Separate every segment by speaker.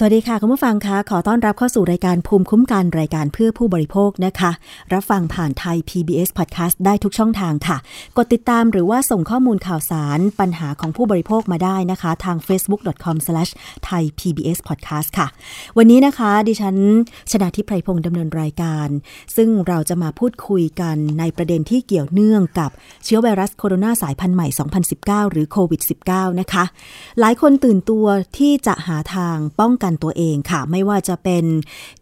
Speaker 1: สวัสดีค่ะ คุณผู้ฟังคะขอต้อนรับเข้าสู่รายการภูมิคุ้มกันรายการเพื่อผู้บริโภคนะคะ รับฟังผ่านไทย PBS Podcast ได้ทุกช่องทางค่ะ กดติดตามหรือว่าส่งข้อมูลข่าวสารปัญหาของผู้บริโภคมาได้นะคะ ทาง facebook.com/thaipbspodcast ค่ะ วันนี้นะคะ ดิฉันชนะทิพไพรพงศ์ดำเนินรายการ ซึ่งเราจะมาพูดคุยกันในประเด็นที่เกี่ยวเนื่องกับเชื้อไวรัสโคโรนาสายพันธุ์ใหม่ 2019 หรือโควิด -19 นะคะ หลายคนตื่นตัวที่จะหาทางป้องกันตัวเองค่ะ ไม่ว่าจะเป็น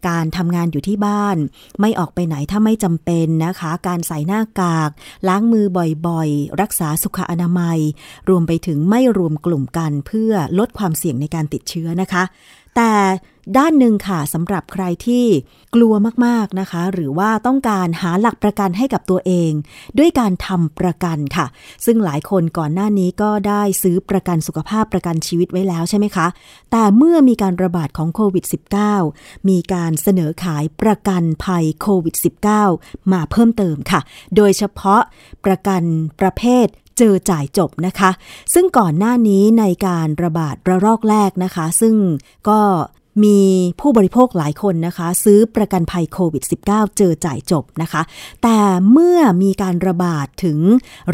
Speaker 1: การทำงานอยู่ที่บ้าน ไม่ออกไปไหนถ้าไม่จำเป็นนะคะ การใส่หน้ากาก ล้างมือบ่อยๆ รักษาสุขอนามัย รวมไปถึงไม่รวมกลุ่มกันเพื่อลดความเสี่ยงในการติดเชื้อนะคะ แต่ด้านหนึ่งค่ะสำหรับใครที่กลัวมากๆนะคะ หรือว่าต้องการหาหลักประกันให้กับตัวเอง ด้วยการทำประกันค่ะ ซึ่งหลายคนก่อนหน้านี้ก็ได้ซื้อประกันสุขภาพประกันชีวิตไว้แล้วใช่ไหมคะ แต่เมื่อมีการระบาดของโควิด -19 มีการเสนอขายประกันภัยโควิด -19 มาเพิ่มเติมค่ะ โดยเฉพาะประกันประเภท เจอจ่ายจบนะคะ ซึ่งก่อนหน้านี้ในการระบาดระลอกแรกนะคะ ซึ่งก็ มีผู้บริโภคหลายคนนะคะ ซื้อประกันภัยโควิด -19 เจอจ่ายจบนะคะ แต่เมื่อมีการระบาดถึง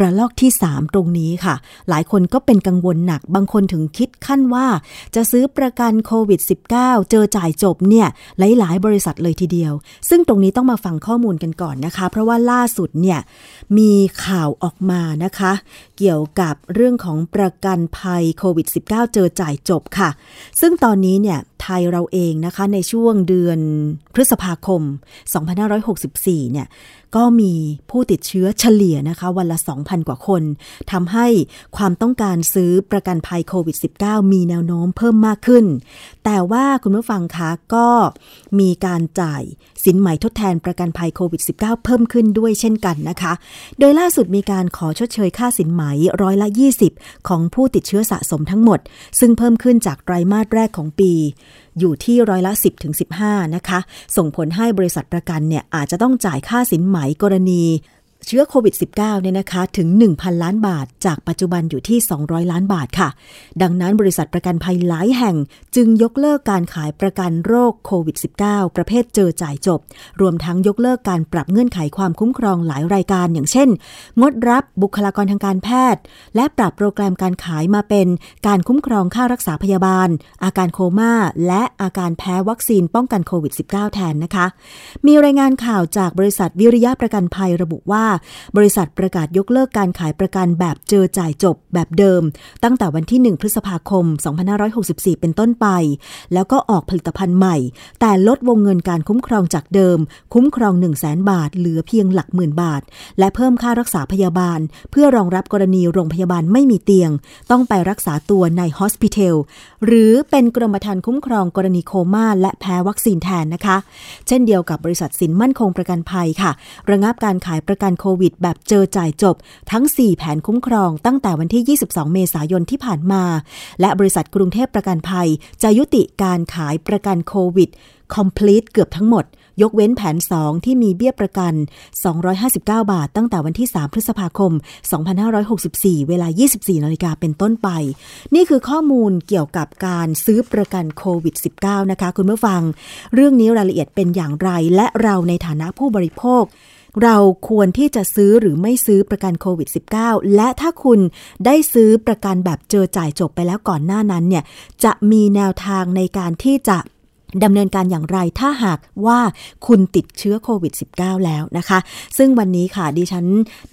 Speaker 1: ระลอกที่ 3 ตรงนี้ค่ะ หลายคนก็เป็นกังวลหนักบางคนถึงคิดขั้นว่า จะซื้อประกันโควิด -19 เจอจ่ายจบเนี่ยหลาย ๆ บริษัทเลยทีเดียว ซึ่งตรงนี้ต้องมาฟังข้อมูลกันก่อนนะคะ เพราะว่าล่าสุดเนี่ยมีข่าวออกมานะคะ เกี่ยวกับเรื่องของประกันภัยโควิด -19 เจอจ่ายจบค่ะ ซึ่งตอนนี้เนี่ย ไทยเราเองนะคะในช่วงเดือนพฤษภาคม 2564 เนี่ย ก็มีผู้ติดเชื้อเฉลี่ยนะคะวันละ 2,000 กว่าคนทำให้ความต้องการซื้อประกันภัยโควิด -19 มีแนวโน้มเพิ่มมากขึ้น แต่ว่าคุณผู้ฟังคะก็มีการจ่ายสินใหม่ทดแทนประกันภัยโควิด -19 เพิ่มขึ้นด้วยเช่นกันนะคะ โดยล่าสุดมีการขอชดเชยค่าสินไหมร้อยละ 20 ของผู้ติดเชื้อสะสมทั้งหมด ซึ่งเพิ่มขึ้นจากไตรมาสแรกของปี อยู่ที่ร้อยละ 10ถึงนะคะ ส่งผลให้บริษัทประกันเนี่ยอาจจะต้องจ่ายค่าสินไหมกรณี เชื้อโควิด -19 เนี่ยนะคะถึง 1,000 ล้านบาท จากปัจจุบันอยู่ที่ 200 ล้านบาทค่ะ ดังนั้นบริษัทประกันภัยหลายแห่งจึงยกเลิกการขายประกันโรคโควิด -19 ประเภทเจอจ่ายจบ รวมทั้งยกเลิกการปรับเงื่อนไขความคุ้มครองหลายรายการ อย่างเช่น งดรับบุคลากรทางการแพทย์ และปรับโปรแกรมการขายมาเป็น การคุ้มครองค่ารักษาพยาบาล อาการโคม่า และอาการแพ้วัคซีนป้องกันโควิด -19 แทนนะคะ มีรายงานข่าวจากบริษัทวิริยะประกันภัยระบุว่าบริษัทประกาศยกเลิกการขายประกันแบบเจอจ่ายจบแบบเดิม ตั้งแต่วันที่ 1 พฤษภาคม 2564 เป็นต้นไป แล้วก็ออกผลิตภัณฑ์ใหม่ แต่ลดวงเงินการคุ้มครองจากเดิม คุ้มครอง 1 0 0 0 0แบาท เหลือเพียงหลักหมื่นบาท และเพิ่มค่ารักษาพยาบาล เพื่อรองรับกรณีโรงพยาบาลไม่มีเตียง ต้องไปรักษาตัวในฮอสพิทอลหรือเป็นกรมธรรม์คุ้มครองกรณีโคม่าและแพ้วัคซีนแทนนะคะ เช่นเดียวกับบริษัทสินมั่นคงประกันภัยค่ะ ระงับการขายประกันโคควิด แบบเจอจ่ายจบ ทั้ง 4 แผนคุ้มครองตั้งแต่วันที่ 22 เมษายนที่ผ่านมา และบริษัทกรุงเทพประกันภัย จะยุติการขายประกันโควิด complete เกือบทั้งหมด ยกเว้นแผน 2 ที่มีเบี้ยประกัน 259 บาท ตั้งแต่วันที่ 3 พฤษภาคม 2564 เวลา 24 นาฬิกาเป็นต้นไป นี่คือข้อมูลเกี่ยวกับการซื้อประกันโควิด -19 นะคะ คุณผู้ฟัง เรื่องนี้รายละเอียดเป็นอย่างไร และเราในฐานะผู้บริโภค เราควรที่จะซื้อหรือไม่ซื้อประกันโควิด -19 และถ้าคุณได้ซื้อประกันแบบเจอจ่ายจบไปแล้วก่อนหน้านั้นเนี่ยจะมีแนวทางในการที่จะดำเนินการอย่างไรถ้าหากว่าคุณติดเชื้อโควิด -19 แล้วนะคะ ซึ่งวันนี้ค่ะดิฉัน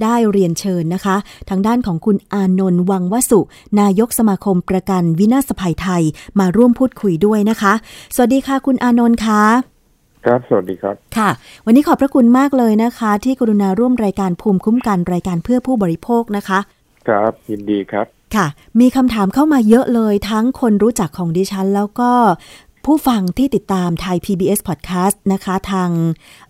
Speaker 1: ได้เรียนเชิญนะคะ ทางด้านของคุณอานนท์วังวสุ นายกสมาคมประกันวินาศภัยไทยมาร่วมพูดคุยด้วยนะคะ สวัสดีค่ะคุณอานนท์ค่ะ
Speaker 2: ครับ สวัสดีครับ
Speaker 1: ค่ะ วันนี้ขอบพระคุณมากเลยนะคะ ที่กรุณาร่วมรายการภูมิคุ้มกันรายการเพื่อผู้บริโภคนะคะ
Speaker 2: ครับยินดีครับ
Speaker 1: ค่ะ มีคำถามเข้ามาเยอะเลยทั้งคนรู้จักของดิฉัน แล้วก็ผู้ฟังที่ติดตามไทย PBS Podcast นะคะ ทาง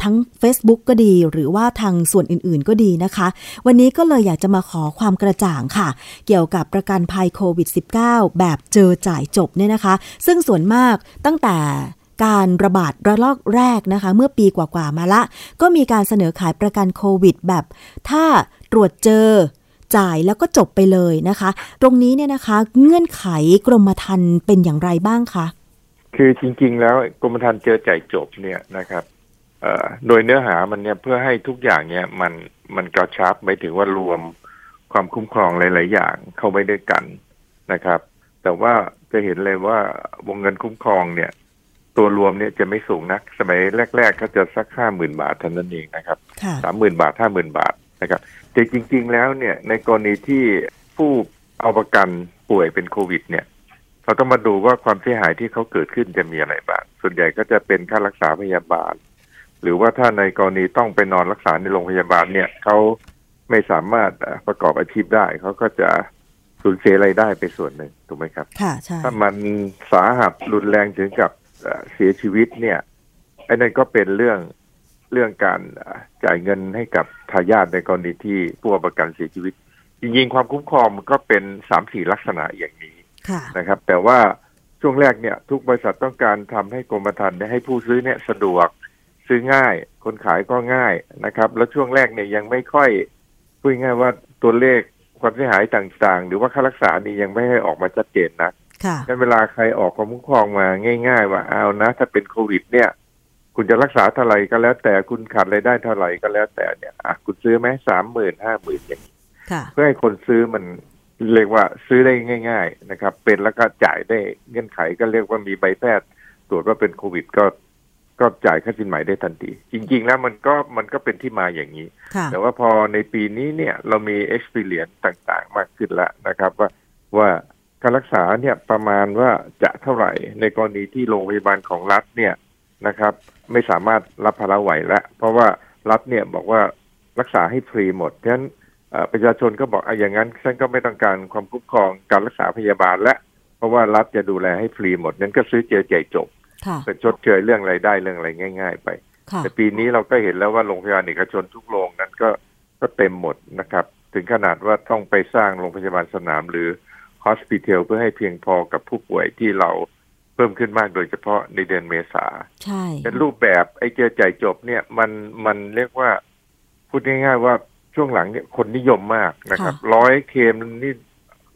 Speaker 1: ทั้ง Facebook ก็ดี หรือว่าทางส่วนอื่นๆก็ดีนะคะ วันนี้ก็เลยอยากจะมาขอความกระจ่างค่ะ เกี่ยวกับประกันภัยโควิด -19 แบบเจอจ่ายจบเนี่ยนะคะ ซึ่งส่วนมากตั้งแต่ การระบาดระลอกแรกนะคะ เมื่อปีกว่าๆมาละ ก็มีการเสนอขายประกันโควิดแบบ ถ้าตรวจเจอจ่ายแล้วก็จบไปเลยนะคะ ตรงนี้เนี่ยนะคะเงื่อนไขกรมธรรม์เป็นอย่างไรบ้างคะ
Speaker 2: คือจริง ๆ แล้วกรมธรรม์เจอจ่ายจบเนี่ยนะครับโดยเนื้อหามันเนี่ยเพื่อให้ทุกอย่างเนี่ยมันมันกระชับไม่ถึงว่ารวมความคุ้มครองหลาย ๆ อย่างเข้าไปด้วยกันนะครับ แต่ว่าจะเห็นเลยว่าวงเงินคุ้มครองเนี่ย ตัวรวมเนี่ยจะไม่สูงนัก สมัยแรก ๆ ก็จะสักห้าหมื่นบาทเท่านั้นเองนะครับ
Speaker 1: ค่ะ
Speaker 2: สามหมื่นบาทห้าหมื่นบาทนะครับแต่จริง ๆ แล้วเนี่ยในกรณีที่ผู้เอาประกันป่วยเป็นโควิด เนี่ยเราต้องมาดูว่าความเสียหายที่เขาเกิดขึ้นจะมีอะไรบ้างส่วนใหญ่ก็จะเป็นค่ารักษาพยาบาล หรือว่าถ้าในกรณีต้องไปนอนรักษาในโรงพยาบาลเนี่ยเขาไม่สามารถเอ่อประกอบอาชีพได้เขาก็จะสูญเสียรายได้ไปส่วนหนึ่งถูกไหมครับ
Speaker 1: ค่ะใช่
Speaker 2: ถ้ามันสาหัสรุนแรงถึงกับ เอ่อเสียชีวิตเนี่ยไอ้นั่นก็เป็นเรื่องเรื่องการเอ่อจ่ายเงินให้กับทายาทในกรณีที่ผู้เอาประกันเสียชีวิต จริงๆ ความคุ้มครองมันก็เป็นสามสี่ลักษณะอย่างนี้
Speaker 1: ค่ะ
Speaker 2: นะครับ แต่ว่าช่วงแรกเนี่ย ทุกบริษัทต้องการทำให้กรมธรรม์เนี่ยให้ผู้ซื้อเนี่ยสะดวกซื้อง่าย คนขายก็ง่ายนะครับ แล้วช่วงแรกเนี่ยยังไม่ค่อยพูดง่ายๆว่าตัวเลขความเสียหายต่างๆ หรือว่าค่ารักษานี่ยังไม่ให้ออกมาชัดเจนนะ
Speaker 1: ค่ะ
Speaker 2: งั้นเวลาใครออกความคุ้มครองมาง่าย ๆ ว่าเอานะ ถ้าเป็นโควิด เนี่ย คุณจะรักษาเท่าไหร่ก็แล้วแต่คุณขาดรายได้เท่าไหร่ก็แล้วแต่เนี่ยอะคุณซื้อไหมสามหมื่นห้าหมื่นอย่างนี้
Speaker 1: ค่ะ
Speaker 2: เพื่อให้คนซื้อมันเรียกว่าซื้อได้ง่าย ๆ นะครับ เป็นแล้วก็จ่ายได้เงื่อนไขก็เรียกว่ามีใบแพทย์ ตรวจว่าเป็นโควิดก็ก็จ่ายค่าสินไหมได้ทันที จริง ๆ แล้วมันก็มันก็เป็นที่มาอย่างนี้
Speaker 1: ค่ะ
Speaker 2: แต่ว่าพอในปีนี้เนี่ยเรามี experience ต่างๆ มากขึ้นแล้วนะครับ ว่าว่า การรักษาเนี่ยประมาณว่าจะเท่าไหร่ ในกรณีที่โรงพยาบาลของรัฐเนี่ยนะครับ ไม่สามารถรับภาระไหวแล้วเพราะว่ารัฐเนี่ยบอกว่ารักษาให้ฟรีหมดฉะนั้นเอ่อประชาชนก็บอกอะอย่างนั้นฉันก็ไม่ต้องการความคุ้มครองการรักษาพยาบาลแล้วเพราะว่ารัฐจะดูแลให้ฟรีหมดนั้นก็ซื้อเจอใจจบ
Speaker 1: ค่ะ
Speaker 2: เป็นชดเชยเรื่องรายได้เรื่องอะไรง่าย ๆ ไป
Speaker 1: ค่ะ
Speaker 2: แต่ปีนี้เราก็เห็นแล้วว่าโรงพยาบาลเอกชนทุกโรงนั้นก็ก็เต็มหมดนะครับ ถึงขนาดว่าต้องไปสร้างโรงพยาบาลสนามหรือ hospital เพื่อให้เพียงพอกับผู้ป่วยที่เราเพิ่มขึ้นมากโดยเฉพาะในเดือนเมษา
Speaker 1: ใช่
Speaker 2: เป็นรูปแบบไอ้เจอจ่ายจบเนี่ยมันมันเรียกว่า พูดง่ายๆว่าช่วงหลังเนี่ยคนนิยมมากนะครับร้อยเคมนี่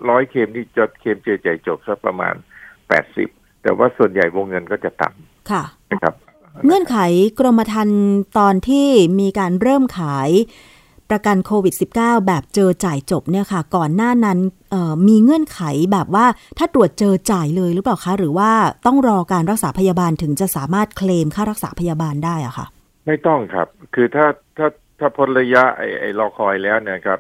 Speaker 2: ร้อยเคมนี่จะเคมเจอจ่ายจบสักประมาณแปดสิบแต่ว่าส่วนใหญ่วงเงินก็จะต่
Speaker 1: ค่ะำ
Speaker 2: นะครับ
Speaker 1: เงื่อนไขกรมธรรม์ตอนที่มีการเริ่มขาย ประกันโควิด -19 แบบเจอจ่ายจบเนี่ยค่ะ ก่อนหน้านั้นเอ่อมีเงื่อนไขแบบว่าถ้าตรวจเจอจ่ายเลยหรือเปล่าคะ หรือว่าต้องรอการรักษาพยาบาลถึงจะสามารถเคลมค่ารักษาพยาบาลได้อะค่ะ
Speaker 2: ไม่ต้องครับ คือถ้าถ้าถ้าพ้นระยะไอ้ไอ้รอคอยแล้วเนี่ยครับ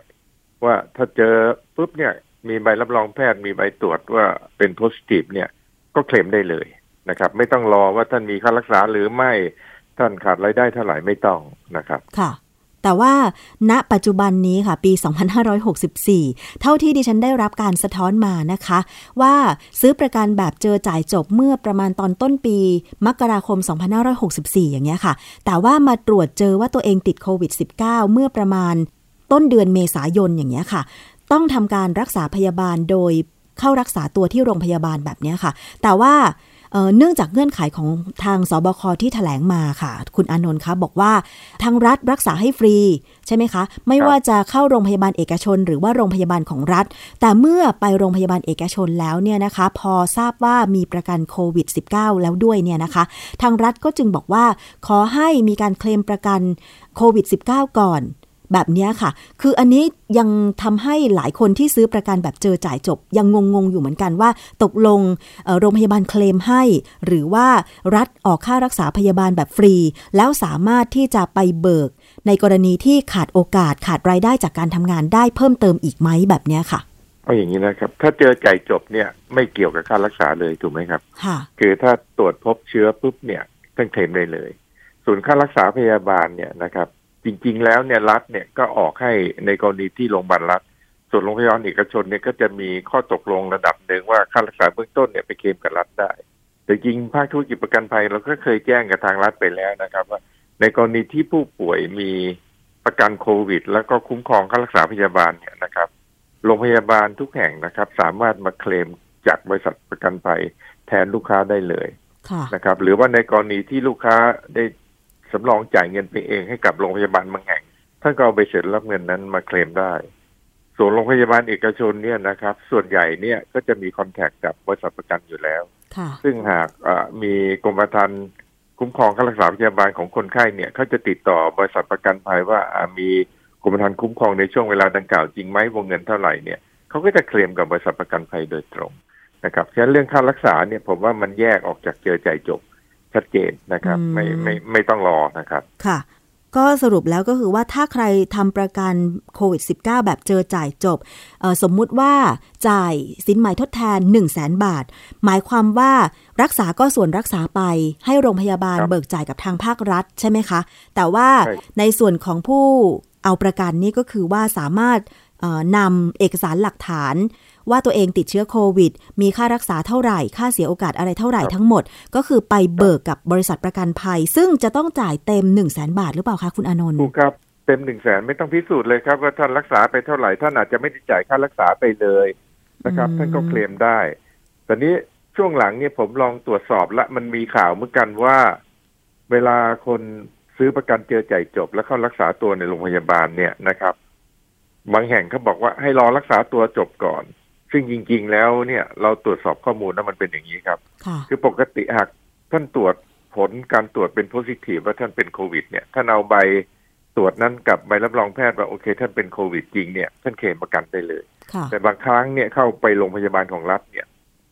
Speaker 2: ว่าถ้าเจอปุ๊บเนี่ย มีใบรับรองแพทย์มีใบตรวจว่าเป็นโพสิทีฟเนี่ย ก็เคลมได้เลยนะครับ ไม่ต้องรอว่าท่านมีค่ารักษาหรือไม่ท่านขาดรายได้เท่าไหร่ไม่ต้องนะครับ
Speaker 1: ค่ะ แต่ว่าณปัจจุบันนี้ค่ะ ปี 2564 เท่าที่ดิฉันได้รับการสะท้อนมานะคะ ว่าซื้อประกันแบบเจอจ่ายจบเมื่อประมาณตอนต้นปี มกราคม 2564 อย่างเงี้ยค่ะ แต่ว่ามาตรวจเจอว่าตัวเองติดโควิด -19 เมื่อประมาณต้นเดือนเมษายนอย่างเงี้ยค่ะ ต้องทำการรักษาพยาบาลโดยเข้ารักษาตัวที่โรงพยาบาลแบบเนี้ยค่ะ แต่ว่า เนื่องจากเงื่อนไขของทางสบคที่แถลงมาค่ะ คุณอนนท์คะบอกว่าทางรัฐรักษาให้ฟรี ใช่ไหมคะ ไม่ว่าจะเข้าโรงพยาบาลเอกชน หรือว่าโรงพยาบาลของรัฐ แต่เมื่อไปโรงพยาบาลเอกชนแล้วเนี่ยนะคะ พอทราบว่ามีประกันโควิด -19 แล้วด้วยเนี่ยนะคะ ทางรัฐก็จึงบอกว่าขอให้มีการเคลมประกันโควิด -19 ก่อน แบบนี้ค่ะ คืออันนี้ยังทำให้หลายคนที่ซื้อประกันแบบเจอจ่ายจบ ยังงงๆอยู่เหมือนกันว่า ตกลงโรงพยาบาลเคลมให้ หรือว่ารัฐออกค่ารักษาพยาบาลแบบฟรี แล้วสามารถที่จะไปเบิก ในกรณีที่ขาดโอกาสขาดรายได้จากการทำงานได้เพิ่มเติมอีกไหมแบบนี้ค่ะ
Speaker 2: เอาอย่างนี้นะครับ ถ้าเจอจ่ายจบเนี่ยไม่เกี่ยวกับค่ารักษาเลยถูกไหมครับ
Speaker 1: ค่ะ
Speaker 2: คือถ้าตรวจพบเชื้อปุ๊บเนี่ยท่านเคลมได้เลย ส่วนค่ารักษาพยาบาลเนี่ยนะครับ จริง ๆ แล้วเนี่ยรัฐเนี่ยก็ออกให้ในกรณีที่โรงพยาบาลรัฐ ส่วนโรงพยาบาลเอกชนเนี่ยก็จะมีข้อตกลงระดับหนึ่งว่าค่ารักษาเบื้องต้นเนี่ยไปเคลมกับรัฐได้ แต่จริงภาคธุรกิจประกันภัยเราก็เคยแจ้งกับทางรัฐไปแล้วนะครับ ว่าในกรณีที่ผู้ป่วยมีประกันโควิด แล้วก็คุ้มครองค่ารักษาพยาบาลเนี่ยนะครับโรงพยาบาลทุกแห่งนะครับ สามารถมาเคลมจากบริษัทประกันภัยแทนลูกค้าได้เลย
Speaker 1: ค่ะ
Speaker 2: นะครับ หรือว่าในกรณีที่ลูกค้าได้ สำรองจ่ายเงินไปเองให้กับโรงพยาบาลบางแห่งท่านก็เอาไปเสร็จรับเงินนั้นมาเคลมได้ ส่วนโรงพยาบาลเอกชนเนี่ยนะครับ ส่วนใหญ่เนี่ยก็จะมีคอนแทคกับบริษัทประกันอยู่แล้ว
Speaker 1: ค่ะ
Speaker 2: ซึ่งหากเอ่อมีกรมธรรม์คุ้มครองค่ารักษาพยาบาลของคนไข้เนี่ยเขาจะติดต่อบริษัทประกันภัยว่าอ่ามีกรมธรรม์คุ้มครองในช่วงเวลาดังกล่าวจริงไหมวงเงินเท่าไหร่เนี่ยเขาก็จะเคลมกับบริษัทประกันภัยโดยตรงนะครับฉะนั้นเรื่องค่ารักษาเนี่ยผมว่ามันแยกออกจากเจอจ่ายจบ ชัดเจนนะครับ
Speaker 1: อืม
Speaker 2: ไม่ไม่ไม่ต้องรอนะครับ
Speaker 1: ค่ะ ก็สรุปแล้วก็คือว่าถ้าใครทำประกันโควิด -19 แบบเจอจ่ายจบเอ่อสมมุติว่าจ่ายสินไหมทดแทน 1 0 0 0 0แสนบาท หมายความว่ารักษาก็ส่วนรักษาไปให้โรงพยาบาล
Speaker 2: ครับ
Speaker 1: เบิกจ่ายกับทางภาครัฐใช่ไหมคะ แต่ว่า
Speaker 2: ใช่
Speaker 1: ในส่วนของผู้เอาประกันนี่ก็คือว่าสามารถเอ่อนำเอกสารหลักฐาน ว่าตัวเองติดเชื้อโควิด มีค่ารักษาเท่าไหร่ ค่าเสียโอกาสอะไรเท่าไหร่ทั้งหมด ก็คือไปเบิกกับบริษัทประกันภัย ซึ่งจะต้องจ่ายเต็ม1 0 0 0 0แสนบาทหรือเปล่าคะคุณอานนท์
Speaker 2: ถูกครับเต็มหนึ่งแสนไม่ต้องพิสูจน์เลยครับว่าท่านรักษาไปเท่าไหร่ท่านอาจจะไม่ได้จ่ายค่ารักษาไปเลยนะครับ
Speaker 1: อืม
Speaker 2: ท่านก็เคลมได้แต่นี้ช่วงหลังเนี่ยผมลองตรวจสอบและมันมีข่าวเหมือนกันว่า เวลาคนซื้อประกันเจอจ่ายจบ แล้วเข้ารักษาตัวในโรงพยาบาลเนี่ยนะครับ บางแห่งเขาบอกว่าให้รอรักษาตัวจบก่อน ซึ่งจริง ๆ แล้วเนี่ยเราตรวจสอบข้อมูลแล้วมันเป็นอย่างนี้ครับ
Speaker 1: ค่ะ
Speaker 2: คือปกติหากท่านตรวจผลการตรวจเป็นโพซิทีฟว่าท่านเป็นโควิด เนี่ยท่านเอาใบตรวจนั้นกับใบรับรองแพทย์ว่าโอเค ท่านเป็นโควิดจริงเนี่ยท่านเคลมประกันได้เลย
Speaker 1: ค่ะ
Speaker 2: แต่บางครั้งเนี่ยเข้าไปโรงพยาบาลของรัฐเนี่ย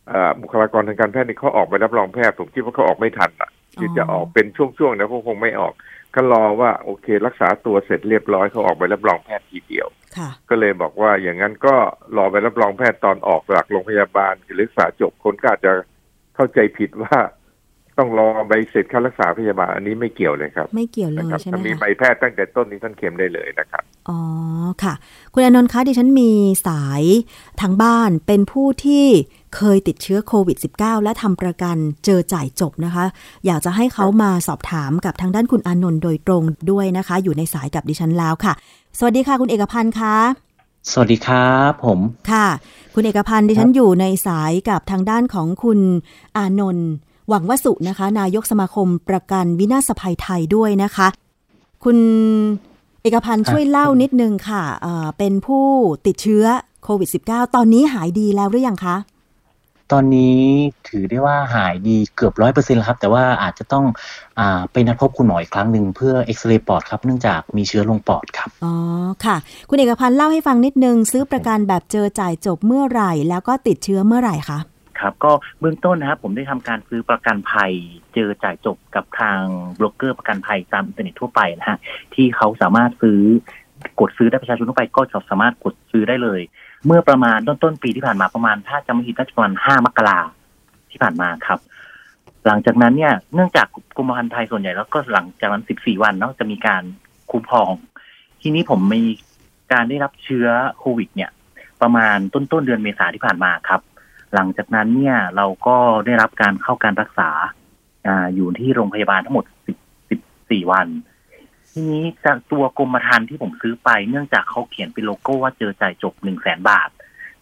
Speaker 2: เอ่อบุคลากรทางการแพทย์นี่เขาออกใบรับรองแพทย์ผมคิดว่าเขาออกไม่ทันอะคือจะออกเป็นช่วงๆนะเขาคงไม่ออก ก็รอว่าโอเค รักษาตัวเสร็จเรียบร้อยเขาออกใบรับรองแพทย์ทีเดียว
Speaker 1: ค่ะ
Speaker 2: ก็เลยบอกว่าอย่างนั้นก็รอไปรับรองแพทย์ตอนออกจากโรงพยาบาลหรือรักษาจบคนก็อาจจะเข้าใจผิดว่าต้องรอใบเสร็จค่ารักษาพยาบาลอันนี้ไม่เกี่ยวเลยครับ
Speaker 1: ไม่เกี่ยวเล
Speaker 2: นะ
Speaker 1: ย
Speaker 2: ครับ
Speaker 1: ใช่ไหม
Speaker 2: ถ้ามี
Speaker 1: คะ
Speaker 2: ใบแพทย์ตั้งแต่ต้นนี้ท่านเข็มได้เลยนะครับ
Speaker 1: อ๋อค่ะ คุณอานนท์คะดิฉันมีสายทางบ้านเป็นผู้ที่ เคยติดเชื้อโควิด -19 และทำประกันเจอจ่ายจบนะคะ อยากจะให้เขามาสอบถามกับทางด้านคุณอานนท์โดยตรงด้วยนะคะ อยู่ในสายกับดิฉันแล้วค่ะ สวัสดีค่ะ คุณเอกพันธ์คะ
Speaker 3: สวัสดีครับผม
Speaker 1: ค่ะ คุณเอกพันธ์ดิฉันอยู่ในสายกับทางด้านของคุณอานนท์หวังวสุนะคะ นายกสมาคมประกันวินาศภัยไทยด้วยนะคะ คุณเอกพันธ์
Speaker 3: ครับ
Speaker 1: ช่วยเล่านิดนึงค่ะเอ่อเป็นผู้ติดเชื้อโควิด -19 ตอนนี้หายดีแล้วหรือยังคะ
Speaker 3: ตอนนี้ถือได้ว่าหายดีเกือบร้อยเปอร์เซ็นต์แล้วครับ แต่ว่าอาจจะต้องอ่าไปนัดพบคุณหมออีกครั้งหนึ่งเพื่อเอ็กซเรย์ปอดครับ เนื่องจากมีเชื้อลงปอดครับ
Speaker 1: อ๋อ ค่ะ คุณเอกพันธ์เล่าให้ฟังนิดนึง ซื้อประกันแบบเจอจ่ายจบเมื่อไหร่ แล้วก็ติดเชื้อเมื่อไหร่คะ
Speaker 4: ครับก็เบื้องต้นนะครับผมได้ทำการซื้อประกันภัย เจอจ่ายจบกับทางโบรกเกอร์ประกันภัยตามอินเทอร์เน็ตทั่วไปนะฮะที่เขาสามารถซื้อกดซื้อได้ประชาชนทั่วไปก็จะสามารถกดซื้อได้เลย เมื่อประมาณต้นต้นปีที่ผ่านมาประมาณถ้าจำไม่ผิดน่าจะประมาณห้ามกราที่ผ่านมาครับ หลังจากนั้นเนี่ยเนื่องจากกรมธรรม์ไทยส่วนใหญ่แล้วก็หลังจากนั้น14วันเนาะจะมีการคุ้มครอง ทีนี้ผมมีการได้รับเชื้อโควิด เนี่ย ประมาณต้นต้นเดือนเมษาที่ผ่านมาครับ หลังจากนั้นเนี่ยเราก็ได้รับการเข้าการรักษาอ่าอยู่ที่โรงพยาบาลทั้งหมด10 14วัน ทีนี้จากตัวกรมธรรม์ที่ผมซื้อไปเนื่องจากเขาเขียนเป็นโลโก้ว่าเจอจ่ายจบ1 0 0 0 0แสนบาท